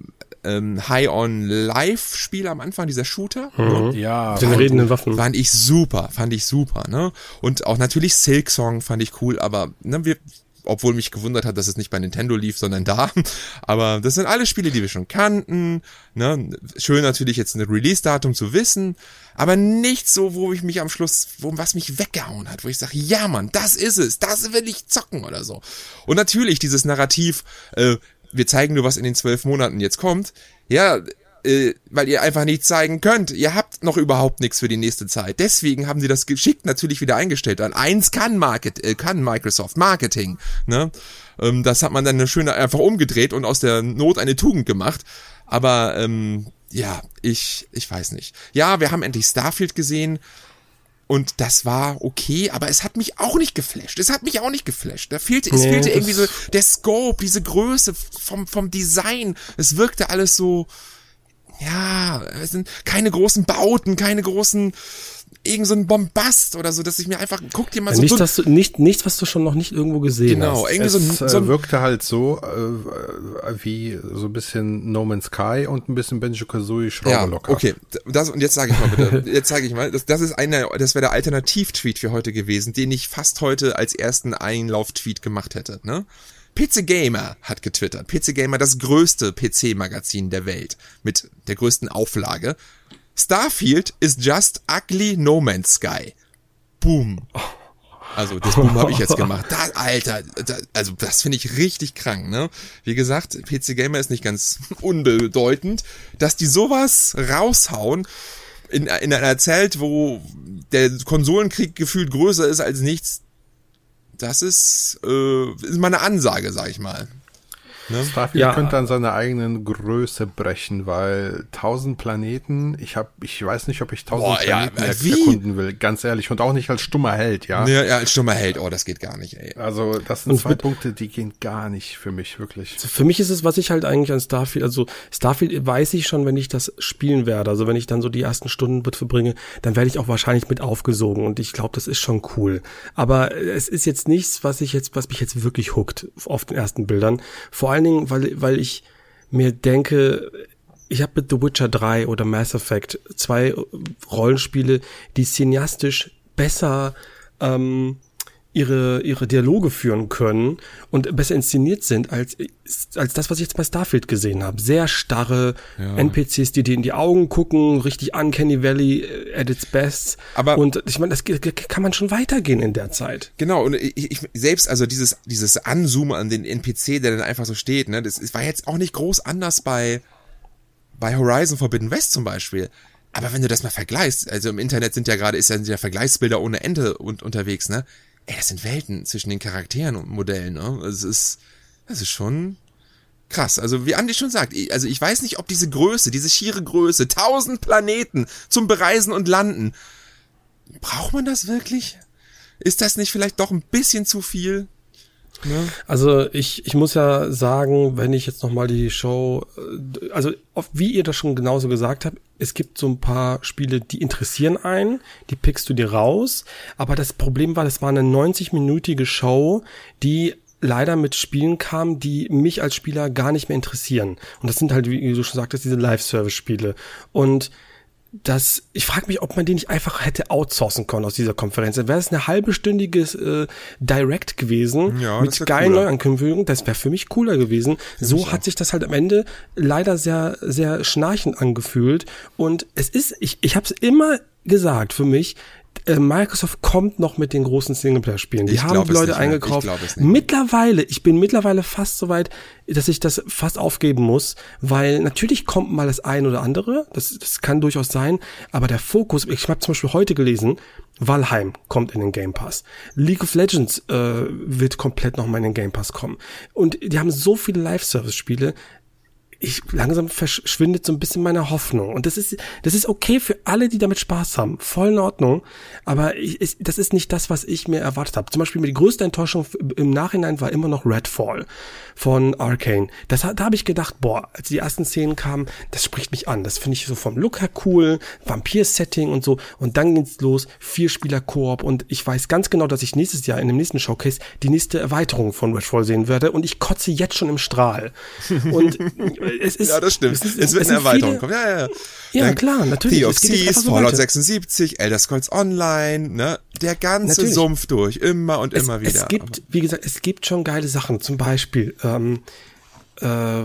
ähm, High-on-Life-Spiel am Anfang, dieser Shooter. Mhm. Ne? Ja, den redenden Waffen. Fand ich super, fand ich super, ne? Und auch natürlich Silk Song fand ich cool, aber ne, wir, obwohl mich gewundert hat, dass es nicht bei Nintendo lief, sondern da. Aber das sind alle Spiele, die wir schon kannten. Ne? Schön natürlich jetzt ein Release-Datum zu wissen, aber nicht so, wo ich mich am Schluss, wo was mich weggehauen hat, wo ich sage, ja Mann, das ist es, das will ich zocken oder so. Und natürlich dieses Narrativ, äh, wir zeigen nur, was in den zwölf Monaten jetzt kommt. Ja, äh, weil ihr einfach nicht zeigen könnt. Ihr habt noch überhaupt nichts für die nächste Zeit. Deswegen haben sie das geschickt natürlich wieder eingestellt. An eins kann Market, äh, kann Microsoft Marketing. Ne? Ähm, das hat man dann eine schöne einfach umgedreht und aus der Not eine Tugend gemacht. Aber ähm, ja, ich, ich weiß nicht. Ja, wir haben endlich Starfield gesehen. Und das war okay, aber es hat mich auch nicht geflasht. Es hat mich auch nicht geflasht. Da fehlte, es fehlte irgendwie so der Scope, diese Größe vom, vom Design. Es wirkte alles so, ja, es sind keine großen Bauten, keine großen irgend so ein Bombast oder so, dass ich mir einfach guck dir mal ja, so nicht, dass du, nicht nichts, was du schon noch nicht irgendwo gesehen genau, hast. Genau, irgendwie es, so, so ein, wirkte halt so äh, wie so ein bisschen No Man's Sky und ein bisschen Banjo Kazooie Schrauberlocker. Ja, okay, das und jetzt sage ich mal bitte, jetzt sage ich mal, das, das ist einer, das wäre der Alternativ-Tweet für heute gewesen, den ich fast heute als ersten Einlauf-Tweet gemacht hätte, ne? PC Gamer hat getwittert. PC Gamer, das größte PC-Magazin der Welt mit der größten Auflage. Starfield is just ugly No Man's Sky. Boom. Also das Boom habe ich jetzt gemacht. Da, Alter, da, also das finde ich richtig krank, ne? Wie gesagt, PC Gamer ist nicht ganz unbedeutend, dass die sowas raushauen in, in einer Zelt, wo der Konsolenkrieg gefühlt größer ist als nichts, das ist, äh, ist mal eine Ansage, sag ich mal. Ne? Starfield ja. könnte an seiner eigenen Größe brechen, weil 1000 Planeten, ich hab, ich weiß nicht, ob ich 1000 Boah, Planeten ja, äh, erkunden will, ganz ehrlich, und auch nicht als stummer Held, ja. Ja, ja, als stummer Held, oh, das geht gar nicht, ey. Also, das sind und zwei Punkte, die gehen gar nicht für mich, wirklich. Also für mich ist es, was ich halt eigentlich an Starfield, also Starfield weiß ich schon, wenn ich das spielen werde, also wenn ich dann so die ersten Stunden mit verbringe, dann werde ich auch wahrscheinlich mit aufgesogen und ich glaube, das ist schon cool. Aber es ist jetzt nichts, was ich jetzt, was mich jetzt wirklich hookt auf den ersten Bildern. Vor allen Dingen, weil, weil ich mir denke, ich habe mit The Witcher 3 oder Mass Effect zwei Rollenspiele, die cineastisch besser ähm, ihre, ihre Dialoge führen können und besser inszeniert sind als, als das, was ich jetzt bei Starfield gesehen habe. Sehr starre ja. NPCs, die dir in die Augen gucken, richtig Uncanny Valley äh, at its best. Aber und ich meine, das kann man schon weitergehen in der Zeit. Genau, und ich, ich selbst, also dieses, dieses Anzoomen an den NPC, der dann einfach so steht, ne, das, das war jetzt auch nicht groß anders bei, bei Horizon Forbidden West zum Beispiel. Aber wenn du das mal vergleichst, also im Internet sind ja gerade, ist ja, sind ja Vergleichsbilder ohne Ende und, unterwegs, ne? Ey, das sind Welten zwischen den Charakteren und Modellen, ne? Es ist, das ist schon krass. Also, wie Andi schon sagt, also ich weiß nicht, ob diese Größe, diese schiere Größe, tausend Planeten zum Bereisen und Landen, braucht man das wirklich? Ist das nicht vielleicht doch ein bisschen zu viel? Ne? Also ich, ich muss ja sagen, wenn ich jetzt nochmal die Show, also wie ihr das schon genauso gesagt habt, es gibt so ein paar Spiele, die interessieren einen, die pickst du dir raus, aber das Problem war, das war eine 90-minütige Show, die leider mit Spielen kam, die mich als Spieler gar nicht mehr interessieren. Und das sind halt, wie du schon sagtest, diese Live-Service-Spiele. Und dass ich frage mich, ob man die nicht einfach hätte outsourcen können aus dieser Konferenz. Dann wäre es eine halbestündiges äh, Direct gewesen ja, mit geilen Neuankündigungen. Das wäre für mich cooler gewesen. Für so hat auch. sich das halt am Ende leider sehr, sehr schnarchend angefühlt. Und es ist, ich, ich habe es immer gesagt, für mich, Microsoft kommt noch mit den großen Singleplayer-Spielen. Die ich haben die Leute eingekauft. Ich mittlerweile, ich bin mittlerweile fast so weit, dass ich das fast aufgeben muss, weil natürlich kommt mal das ein oder andere, das, das kann durchaus sein, aber der Fokus, ich habe zum Beispiel heute gelesen, Valheim kommt in den Game Pass. League of Legends äh, wird komplett nochmal in den Game Pass kommen. Und die haben so viele Live-Service-Spiele, ich langsam verschwindet so ein bisschen meine Hoffnung. Und das ist, das ist okay für alle, die damit Spaß haben. Voll in Ordnung. Aber ich, ich, das ist nicht das, was ich mir erwartet habe. Zum Beispiel die größte Enttäuschung im Nachhinein war immer noch Redfall von Arcane. Das, da habe ich gedacht, boah, als die ersten Szenen kamen, das spricht mich an. Das finde ich so vom Look her cool, Vampir-Setting und so. Und dann ging's los, Vier-Spieler-Koop. Und ich weiß ganz genau, dass ich nächstes Jahr in dem nächsten Showcase die nächste Erweiterung von Redfall sehen werde. Und ich kotze jetzt schon im Strahl. Und es ist, ja, das stimmt. Es, ist, es wird eine Erweiterung kommen. Ja, ja, ja. Ja, klar, natürlich. Sea of Thieves, Fallout 76, Elder Scrolls Online, ne? Der ganze natürlich. Sumpf durch, immer und es, immer wieder. Es gibt, wie gesagt, es gibt schon geile Sachen. Zum Beispiel, ähm, äh,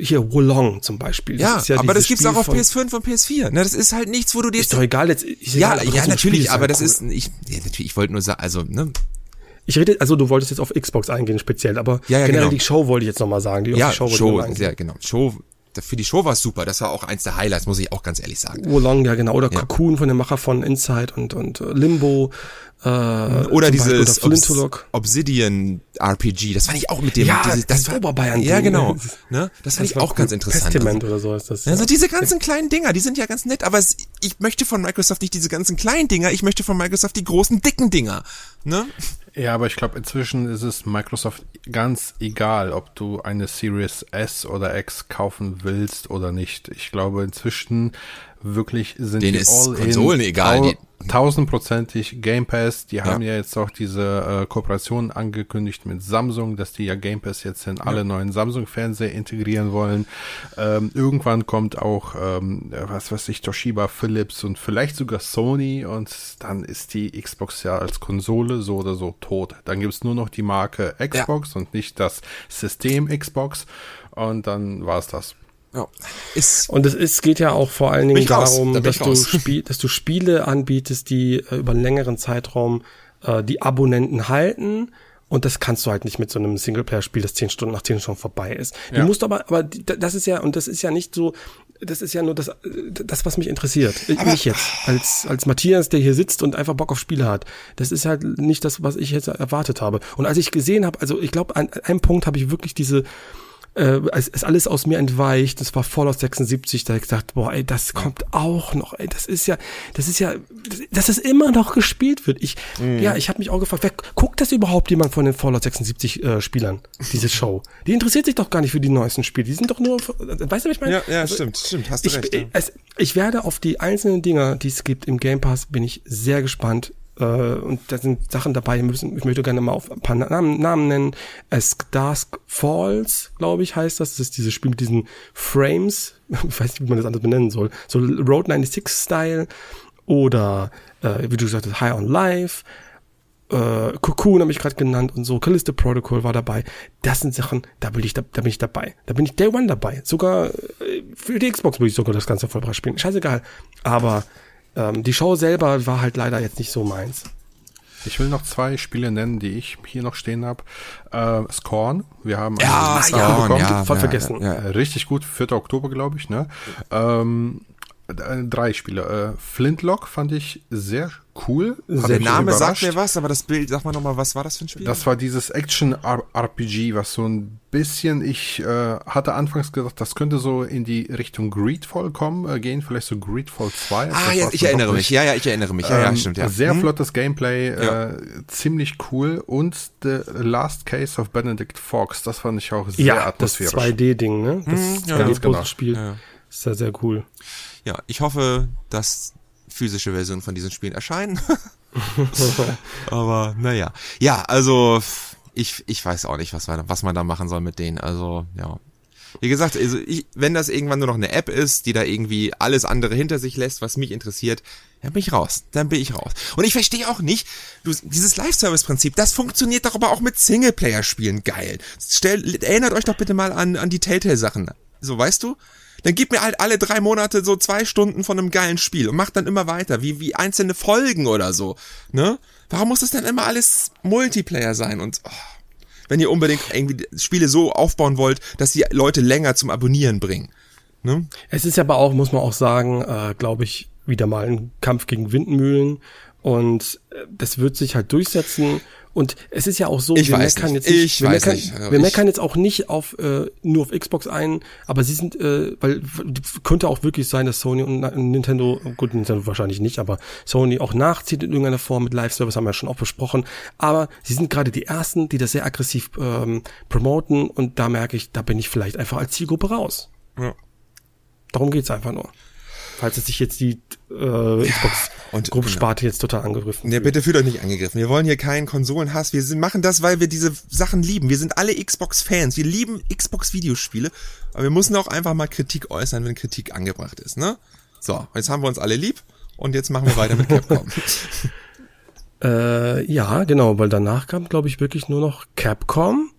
hier Wolong zum Beispiel. Das ja, ja aber das gibt's Spiel auch auf PS5 und PS4. Ne, das ist halt nichts, wo du dir ist doch egal jetzt. ja, egal, ja, natürlich, aber das cool. ist ich ja, natürlich. Ich wollte nur sagen, also ne, ich rede, also du wolltest jetzt auf Xbox eingehen speziell, aber ja, ja, generell genau. die Show wollte ich jetzt nochmal sagen. Die ja, Show, Show sehr genau. Show, für die Show war es super. Das war auch eins der Highlights, muss ich auch ganz ehrlich sagen. Wolong, ja genau. Oder ja. Cocoon von dem Macher von Inside und, und äh, Limbo. Äh, oder dieses Obs Obsidian RPG, das fand ich auch mit dem. Ja, diese, das, das Oberbayern. Ja, genau. Ne? Das fand das ich auch ganz interessant. Testament also, oder so ist das. Also ja. diese ganzen kleinen Dinger, die sind ja ganz nett, aber es, ich möchte von Microsoft nicht diese ganzen kleinen Dinger, ich möchte von Microsoft die großen, dicken Dinger. Ne? Ja, aber ich glaube, inzwischen ist es Microsoft ganz egal, ob du eine Series S oder X kaufen willst oder nicht. Ich glaube, inzwischen wirklich sind Denen die ist all Konsolen in, egal. Tausendprozentig Game Pass. Die haben ja, ja jetzt auch diese äh, Kooperation angekündigt mit Samsung, dass die ja Game Pass jetzt in alle neuen Samsung-Fernseher integrieren wollen. Ähm, irgendwann kommt auch, ähm, was weiß ich, Toshiba, Philips und vielleicht sogar Sony und dann ist die Xbox ja als Konsole so oder so tot. Dann gibt's nur noch die Marke Xbox ja. und nicht das System Xbox und dann war's das. Ja. Ist und es ist, geht ja auch vor allen Dingen darum, da dass, du Spiel, dass du Spiele anbietest, die äh, über einen längeren Zeitraum äh, die Abonnenten halten. Und das kannst du halt nicht mit so einem Singleplayer-Spiel, das zehn Stunden nach zehn Stunden vorbei ist. Ja. Du musst aber, aber das ist ja, und das ist ja nicht so, das ist ja nur das, das was mich interessiert. Aber ich jetzt, als, als Matthias, der hier sitzt und einfach Bock auf Spiele hat. Das ist halt nicht das, was ich jetzt erwartet habe. Und als ich gesehen habe, also ich glaube, an einem Punkt habe ich wirklich diese, äh, es ist alles aus mir entweicht. Das war Fallout 76, da habe ich gesagt, boah, ey, das kommt auch noch, ey, das ist ja, das ist ja, dass das immer noch gespielt wird. Ich, mhm. ja, ich habe mich auch gefragt, wer, guckt das überhaupt jemand von den Fallout 76 äh, Spielern, diese Show? Die interessiert sich doch gar nicht für die neuesten Spiele. Die sind doch nur, weißt du, was ich meine? Ja, ja, also, stimmt, stimmt, hast du ich, recht. Ja. Es, ich werde auf die einzelnen Dinger, die es gibt im Game Pass, bin ich sehr gespannt äh, und da sind Sachen dabei, ich, müssen, ich möchte gerne mal auf ein paar Namen, Namen nennen. As Dusk Falls, glaube ich, heißt das. Das ist dieses Spiel mit diesen Frames. Ich weiß nicht, wie man das anders benennen soll. So Road 96-Style oder, äh, wie du gesagt hast, High on Life. Äh, Cocoon habe ich gerade genannt und so, Callisto Protocol war dabei. Das sind Sachen, da bin ich da, da bin ich dabei. Da bin ich Day One dabei. Sogar äh, für die Xbox würde ich sogar das Ganze vollbracht spielen. Scheißegal. Aber ähm, die Show selber war halt leider jetzt nicht so meins. Ich will noch zwei Spiele nennen, die ich hier noch stehen habe. Äh, Scorn, wir haben ja, Scorn, bekommen. Ja, voll ja, vergessen. Ja, Richtig gut, 4. Oktober, glaube ich. Ne? Ähm, äh, drei Spiele. Äh, Flintlock fand ich sehr cool. Der Name sagt mir was, aber das Bild, sag mal nochmal, was war das für ein Spiel? Das war dieses Action-RPG, was so ein bisschen, ich äh, hatte anfangs gedacht, das könnte so in die Richtung Greedfall kommen, äh, gehen, vielleicht so Greedfall 2. Ah, ja, ich erinnere mich, ja, ja, ich erinnere mich, ja, ähm, ja, stimmt, ja. Sehr hm? flottes Gameplay, ja. äh, ziemlich cool und The Last Case of Benedict Fox, das fand ich auch sehr ja, atmosphärisch. das 2D-Ding, ne? Das hm, ja, ganz genau. Spiel. Ja. Ist ja sehr cool. Ja, ich hoffe, dass physische Versionen von diesen Spielen erscheinen. Aber naja. Ja, also ich, ich weiß auch nicht, was man, was man da machen soll mit denen. Also, ja. Wie gesagt, also ich, wenn das irgendwann nur noch eine App ist, die da irgendwie alles andere hinter sich lässt, was mich interessiert, dann bin ich raus. Dann bin ich raus. Und ich verstehe auch nicht, du, dieses Live-Service-Prinzip, das funktioniert doch aber auch mit Singleplayer-Spielen geil. Stell, erinnert euch doch bitte mal an, an die Telltale-Sachen. So, weißt du? Dann gib mir halt alle drei Monate so zwei Stunden von einem geilen Spiel und mach dann immer weiter, wie, wie einzelne Folgen oder so, ne? Warum muss das denn immer alles Multiplayer sein und, oh, wenn ihr unbedingt irgendwie Spiele so aufbauen wollt, dass sie Leute länger zum Abonnieren bringen, ne? Es ist aber auch, muss man auch sagen, äh, glaube ich, wieder mal ein Kampf gegen Windmühlen und äh, das wird sich halt durchsetzen und es ist ja auch so, ich wir meckern jetzt nicht, ich wir, weiß meckern, nicht. wir meckern jetzt auch nicht auf äh, nur auf Xbox ein, aber sie sind, äh, weil könnte auch wirklich sein, dass Sony und Nintendo, gut, Nintendo wahrscheinlich nicht, aber Sony auch nachzieht in irgendeiner Form mit Live-Service, haben wir ja schon auch besprochen. Aber sie sind gerade die ersten, die das sehr aggressiv ähm, promoten und da merke ich, da bin ich vielleicht einfach als Zielgruppe raus. Ja. Darum geht's einfach nur falls es sich jetzt die äh, Xbox und Gruppensparte jetzt total angegriffen. Ja, bitte fühlt euch nicht angegriffen. Wir wollen hier keinen Konsolenhass. Wir sind, machen das, weil wir diese Sachen lieben. Wir sind alle Xbox-Fans. Wir lieben Xbox-Videospiele. Aber wir müssen auch einfach mal Kritik äußern, wenn Kritik angebracht ist, ne? So, jetzt haben wir uns alle lieb und jetzt machen wir weiter mit Capcom. äh, ja, genau, weil danach kam, glaube ich, wirklich nur noch Capcom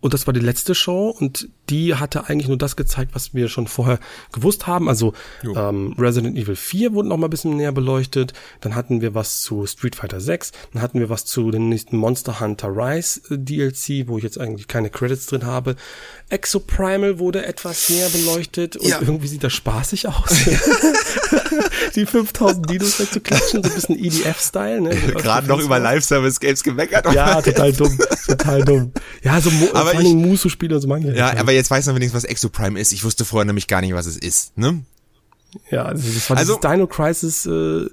und das war die letzte Show und die hatte eigentlich nur das gezeigt, was wir schon vorher gewusst haben. Also ähm, Resident Evil 4 wurde noch mal ein bisschen näher beleuchtet. Dann hatten wir was zu Street Fighter 6. Dann hatten wir was zu den nächsten Monster Hunter Rise äh, DLC, wo ich jetzt eigentlich keine Credits drin habe. Exoprimal wurde etwas näher beleuchtet und ja. irgendwie sieht das spaßig aus. die 5000 Dinos wegzuklatschen, so ein bisschen EDF-Style. Ne? Gerade noch über Live-Service-Games gemeckert. Ja, total dumm. Total dumm. Ja, so aber vor allem Musu-Spieler so manche. Ja, aber jetzt weiß man wenigstens, was Exoprime ist. Ich wusste vorher nämlich gar nicht, was es ist, ne? Ja, also das war also, Dino Crisis, äh,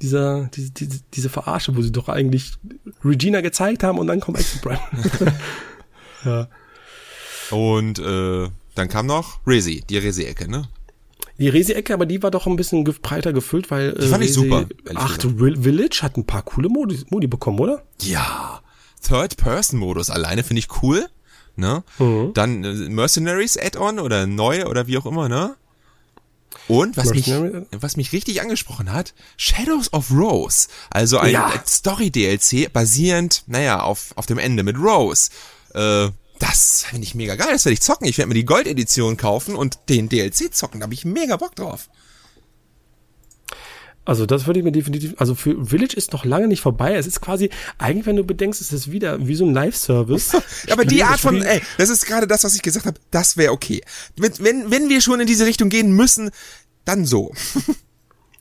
dieser, diese, diese, diese Verarsche, wo sie doch eigentlich Regina gezeigt haben und dann kommt Exoprime. ja. Und äh, dann kam noch Resi, die Resi-Ecke, ne? Die Resi-Ecke, aber die war doch ein bisschen breiter gefüllt, weil die fand äh, ich super. Ach, Village hat ein paar coole Modi, Modi bekommen, oder? Ja. Third-Person-Modus alleine finde ich cool ne? Mhm. Dann äh, Mercenaries Add-on oder neu oder wie auch immer, ne? Und was mich, was mich richtig angesprochen hat, Shadows of Rose. Also ein ja. Story-DLC basierend, naja, auf, auf dem Ende mit Rose. Äh, das finde ich mega geil, das werde ich zocken. Ich werde mir die Gold-Edition kaufen und den DLC zocken. Da habe ich mega Bock drauf. Also das würde ich mir definitiv, also für Village ist noch lange nicht vorbei. Es ist quasi, eigentlich wenn du bedenkst, ist es wieder wie so ein Live-Service. aber die Art von, ey, das ist gerade das, was ich gesagt habe, das wäre okay. Wenn, wenn wir schon in diese Richtung gehen müssen, dann so.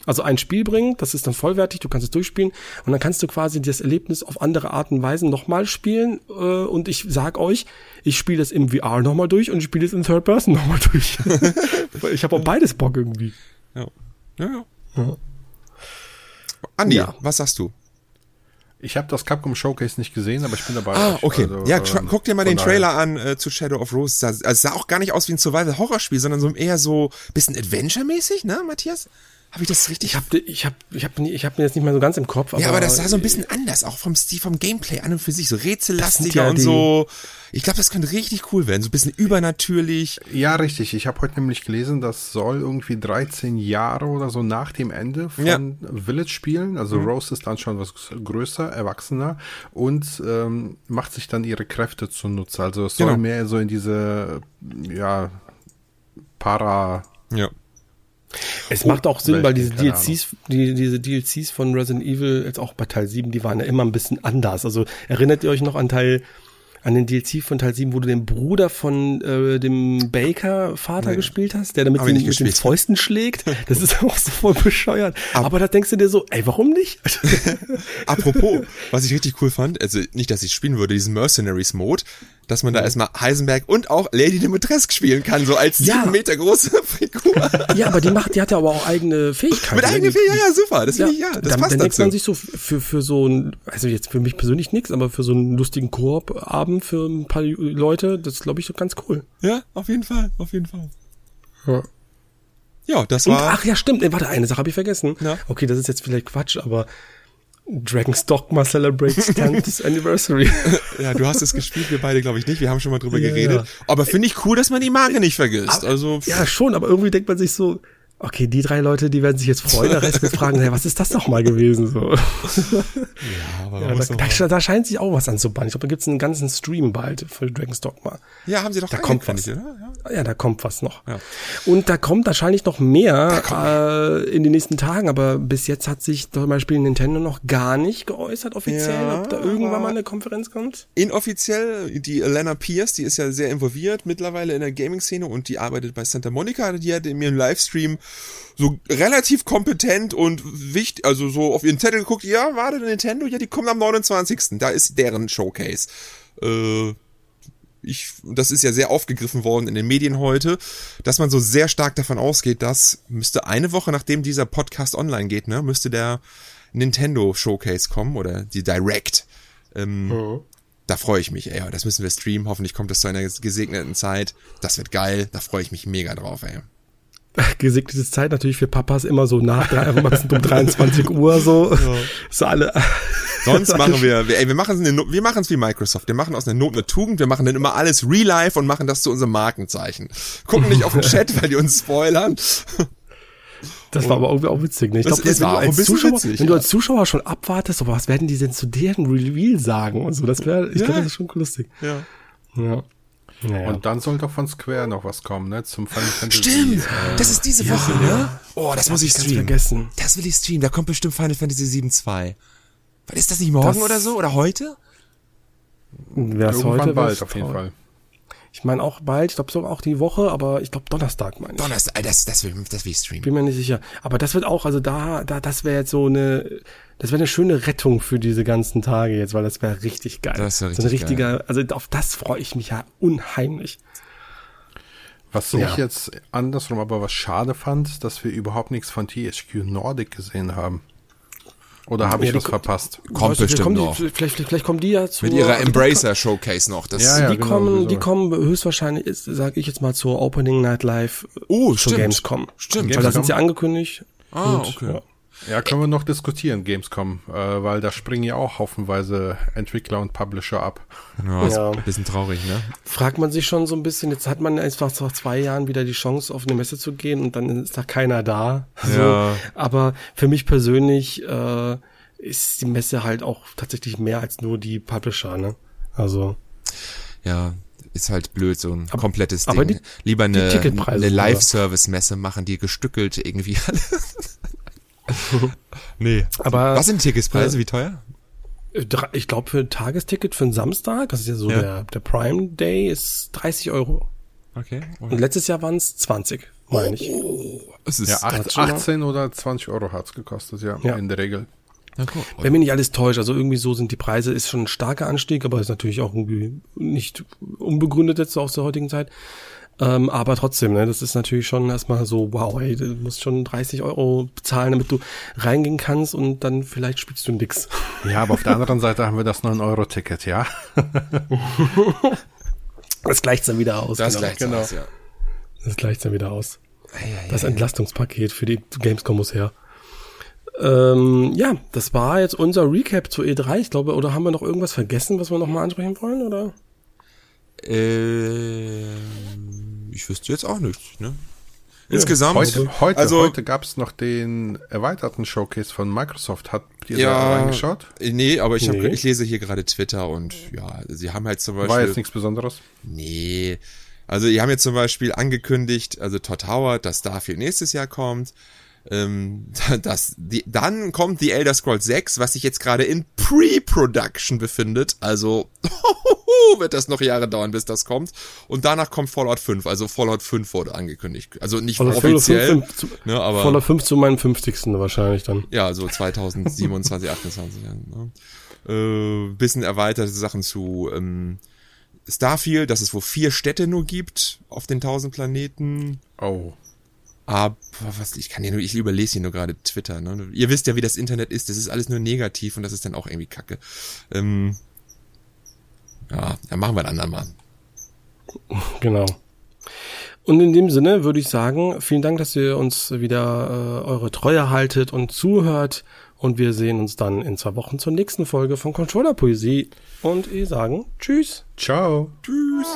Also ein Spiel bringen, das ist dann vollwertig, du kannst es durchspielen und dann kannst du quasi das Erlebnis auf andere Arten und Weisen nochmal spielen äh, und ich sag euch, ich spiele das im VR nochmal durch und ich spiele es in Third Person nochmal durch. ich habe auch beides Bock irgendwie. Ja. Ja, ja. ja. Andi, ja. was sagst du? Ich habe das Capcom Showcase nicht gesehen, aber ich bin dabei. Ah, okay. Also, ja, ähm, guck dir mal den Trailer an äh, zu Shadow of Rose. Also, es sah auch gar nicht aus wie ein Survival-Horror-Spiel, sondern so eher so bisschen Adventure-mäßig, ne, Matthias? Habe ich das richtig? Ich habe ich hab, ich hab, ich hab mir jetzt nicht mehr so ganz im Kopf. Aber ja, aber das sah so ein bisschen anders, auch vom Stil, vom Gameplay an und für sich, so rätsellastiger ja und so. Ich glaube, das könnte richtig cool werden, so ein bisschen übernatürlich. Ja, richtig. Ich habe heute nämlich gelesen, das soll irgendwie 13 Jahre oder so nach dem Ende von ja. Village spielen. Also mhm. Rose ist dann schon was größer, erwachsener und ähm, macht sich dann ihre Kräfte zunutze. Also es soll genau. mehr so in diese, ja, Para... Ja es macht auch Sinn, weil diese DLCs, die, diese DLCs von Resident Evil, jetzt auch bei Teil 7, die waren ja immer ein bisschen anders. Also erinnert ihr euch noch an Teil an den DLC von Teil 7, wo du den Bruder von äh, dem Baker-Vater nee. gespielt hast, der damit den, mit den Fäusten schlägt. Das ist auch so voll bescheuert. Ab Aber da denkst du dir so, ey, warum nicht? Apropos, was ich richtig cool fand, also nicht, dass ich spielen würde, diesen Mercenaries-Mode, dass man da erstmal Heisenberg und auch Lady Dimitrescu spielen kann, so als ja. sieben Meter große Figur. Ja, aber die macht, die hat ja aber auch eigene Fähigkeiten. Mit eigenen Fähigkeiten, ja, super, das ja, finde ich, ja, das dann, passt dann denkt man sich so für, für so ein, also jetzt für mich persönlich nichts, aber für so einen lustigen Koop-Abend für ein paar Leute, das ist, glaube ich, so ganz cool. Ja, auf jeden Fall, auf jeden Fall. Ja. Ja, das war. Und, ach ja, stimmt. Warte, eine Sache habe ich vergessen. Ja. Okay, das ist jetzt vielleicht Quatsch, aber Dragon's Dogma celebrates 10th Anniversary. ja, du hast es gespielt, wir beide glaube ich nicht. Wir haben schon mal drüber ja, geredet. Aber finde ich cool, dass man die Marke nicht vergisst. Also ja, schon, aber irgendwie denkt man sich so, okay, die drei Leute, die werden sich jetzt freuen, der Rest wird fragen, hey, was ist das doch mal gewesen? So. Ja, aber ja, da, da, da, scheint sich auch was anzubahnen. Ich glaube, da gibt's einen ganzen Stream bald für Dragon's Dogma. Ja, haben sie doch da kommt was. Oder? Ja. ja. da kommt was noch. Ja. Und da kommt wahrscheinlich noch mehr äh, in den nächsten Tagen, aber bis jetzt hat sich zum Beispiel Nintendo noch gar nicht geäußert offiziell, ja, ob da irgendwann mal eine Konferenz kommt. Inoffiziell, die Elena Pierce, die ist ja sehr involviert mittlerweile in der Gaming-Szene und die arbeitet bei Santa Monica, die hat in ihrem Livestream so relativ kompetent und wichtig, also so auf ihren Zettel geguckt, ja, warte, Nintendo, ja, die kommen am 29. Da ist deren Showcase. Äh, ich, das ist ja sehr aufgegriffen worden in den Medien heute, dass man so sehr stark davon ausgeht, dass müsste eine Woche nachdem dieser Podcast online geht, ne, müsste der Nintendo Showcase kommen oder die Direct. Ähm, mhm. Da freue ich mich, ey. Das müssen wir streamen. Hoffentlich kommt das zu einer gesegneten Zeit. Das wird geil. Da freue ich mich mega drauf, ey gesegnete Zeit natürlich für Papas immer so nach drei, um 23 Uhr so. Ja. So alle. Sonst machen wir, ey, wir machen es wir machen es wie Microsoft. Wir machen aus einer Not eine Tugend. Wir machen dann immer alles real life und machen das zu unserem Markenzeichen. Gucken nicht auf den Chat, weil die uns spoilern. Das war aber irgendwie auch witzig, ne? Ich glaube, wenn, du als Zuschauer, witzig, wenn du als Zuschauer schon abwartest, so, was werden die denn zu deren Reveal sagen und so, das wäre, ich ja. glaube, das ist schon lustig. Ja. Ja. Naja. Und dann soll doch von Square noch was kommen, ne? Zum Final Fantasy. Stimmt! Äh, das ist diese Woche, ja. ne? Oh, das, das muss ich streamen. vergessen. Das will ich streamen. Da kommt bestimmt Final Fantasy 7 2. Ist das nicht morgen das oder so? Oder heute? Wäre es heute? bald, auf jeden Fall. Ich meine auch bald, ich glaube so auch die Woche, aber ich glaube Donnerstag meine ich. Donnerstag, das, das will, das will ich streamen. Bin mir nicht sicher. Aber das wird auch, also da, da, das wäre jetzt so eine, das wäre eine schöne Rettung für diese ganzen Tage jetzt, weil das wäre richtig geil. Das wäre richtig so ein richtiger, geil. also auf das freue ich mich ja unheimlich. Was ja. ich jetzt andersrum aber was schade fand, dass wir überhaupt nichts von THQ Nordic gesehen haben. Oder habe ich was verpasst? Kommt bestimmt noch. Die, vielleicht, vielleicht, vielleicht kommen die ja zu. Mit ihrer Embracer Showcase noch. Das ja, ja, die genau, kommen, die kommen höchstwahrscheinlich, sage ich jetzt mal zur Opening Night Live. Oh, zur Gamescom. Stimmt. Weil da sind sie angekündigt. Ah, und, okay. Ja. Ja, können wir noch diskutieren, Gamescom, äh, weil da springen ja auch haufenweise Entwickler und Publisher ab. Ja, ist ja. ein bisschen traurig, ne? Fragt man sich schon so ein bisschen, jetzt hat man einfach nach zwei Jahren wieder die Chance, auf eine Messe zu gehen und dann ist da keiner da. So. Ja. Aber für mich persönlich äh, ist die Messe halt auch tatsächlich mehr als nur die Publisher, ne? Also. Ja, ist halt blöd, so ein aber, komplettes Ding. Die, Lieber eine, eine Live-Service-Messe machen, die gestückelt irgendwie nee. Aber was sind Ticketspreise? Äh, Wie teuer? Ich glaube, für ein Tagesticket für einen Samstag, das ist ja so ja. Der, der Prime Day, ist 30 Euro. Okay. okay. Und letztes Jahr waren es 20, meine ich. Oh, es ist ja, 8, 18 oder 20 Euro hat's gekostet, ja, ja, in der Regel. Ja, cool. Wenn mich nicht alles täuscht, also irgendwie so sind die Preise, ist schon ein starker Anstieg, aber ist natürlich auch irgendwie nicht unbegründet jetzt aus der heutigen Zeit. Ähm, aber trotzdem, ne, das ist natürlich schon erstmal so, wow, ey, du musst schon 30 Euro bezahlen, damit du reingehen kannst und dann vielleicht spielst du nix. Ja, aber auf der anderen Seite haben wir das 9-Euro-Ticket, ja. das gleicht dann wieder aus. Das genau. gleicht genau. aus, ja. Das gleicht dann wieder aus. Das Entlastungspaket für die Gamescom muss her. Ähm, ja, das war jetzt unser Recap zu E3, ich glaube, oder haben wir noch irgendwas vergessen, was wir nochmal ansprechen wollen, oder? Äh, ich wüsste jetzt auch nichts, ne? Insgesamt. Heute, heute, also, heute gab es noch den erweiterten Showcase von Microsoft. Habt ihr ja, da reingeschaut? Nee, aber ich, hab, ich lese hier gerade Twitter und ja, sie haben halt zum Beispiel. War jetzt nichts Besonderes? Nee. Also, die haben jetzt zum Beispiel angekündigt, also Todd Howard, dass Starfield nächstes Jahr kommt. Ähm, das, die, dann kommt die Elder Scrolls 6, was sich jetzt gerade in Pre-Production befindet. Also wird das noch Jahre dauern, bis das kommt. Und danach kommt Fallout 5. Also Fallout 5 wurde angekündigt. Also nicht Fallout offiziell, 5 zu, ne, aber Fallout 5 zu meinem 50. wahrscheinlich dann. Ja, so 2027, 28. Ne? Äh, bisschen erweiterte Sachen zu ähm, Starfield, dass es wo vier Städte nur gibt auf den 1000 Planeten. Oh. Aber was, ich kann ja nur, ich überlese hier nur gerade Twitter. Ne? Ihr wisst ja, wie das Internet ist. Das ist alles nur negativ und das ist dann auch irgendwie kacke. Ähm, ja, dann machen wir dann anderen Mal. Genau. Und in dem Sinne würde ich sagen, vielen Dank, dass ihr uns wieder äh, eure Treue haltet und zuhört. Und wir sehen uns dann in zwei Wochen zur nächsten Folge von Controller Poesie. Und ich sagen Tschüss. Ciao. Tschüss.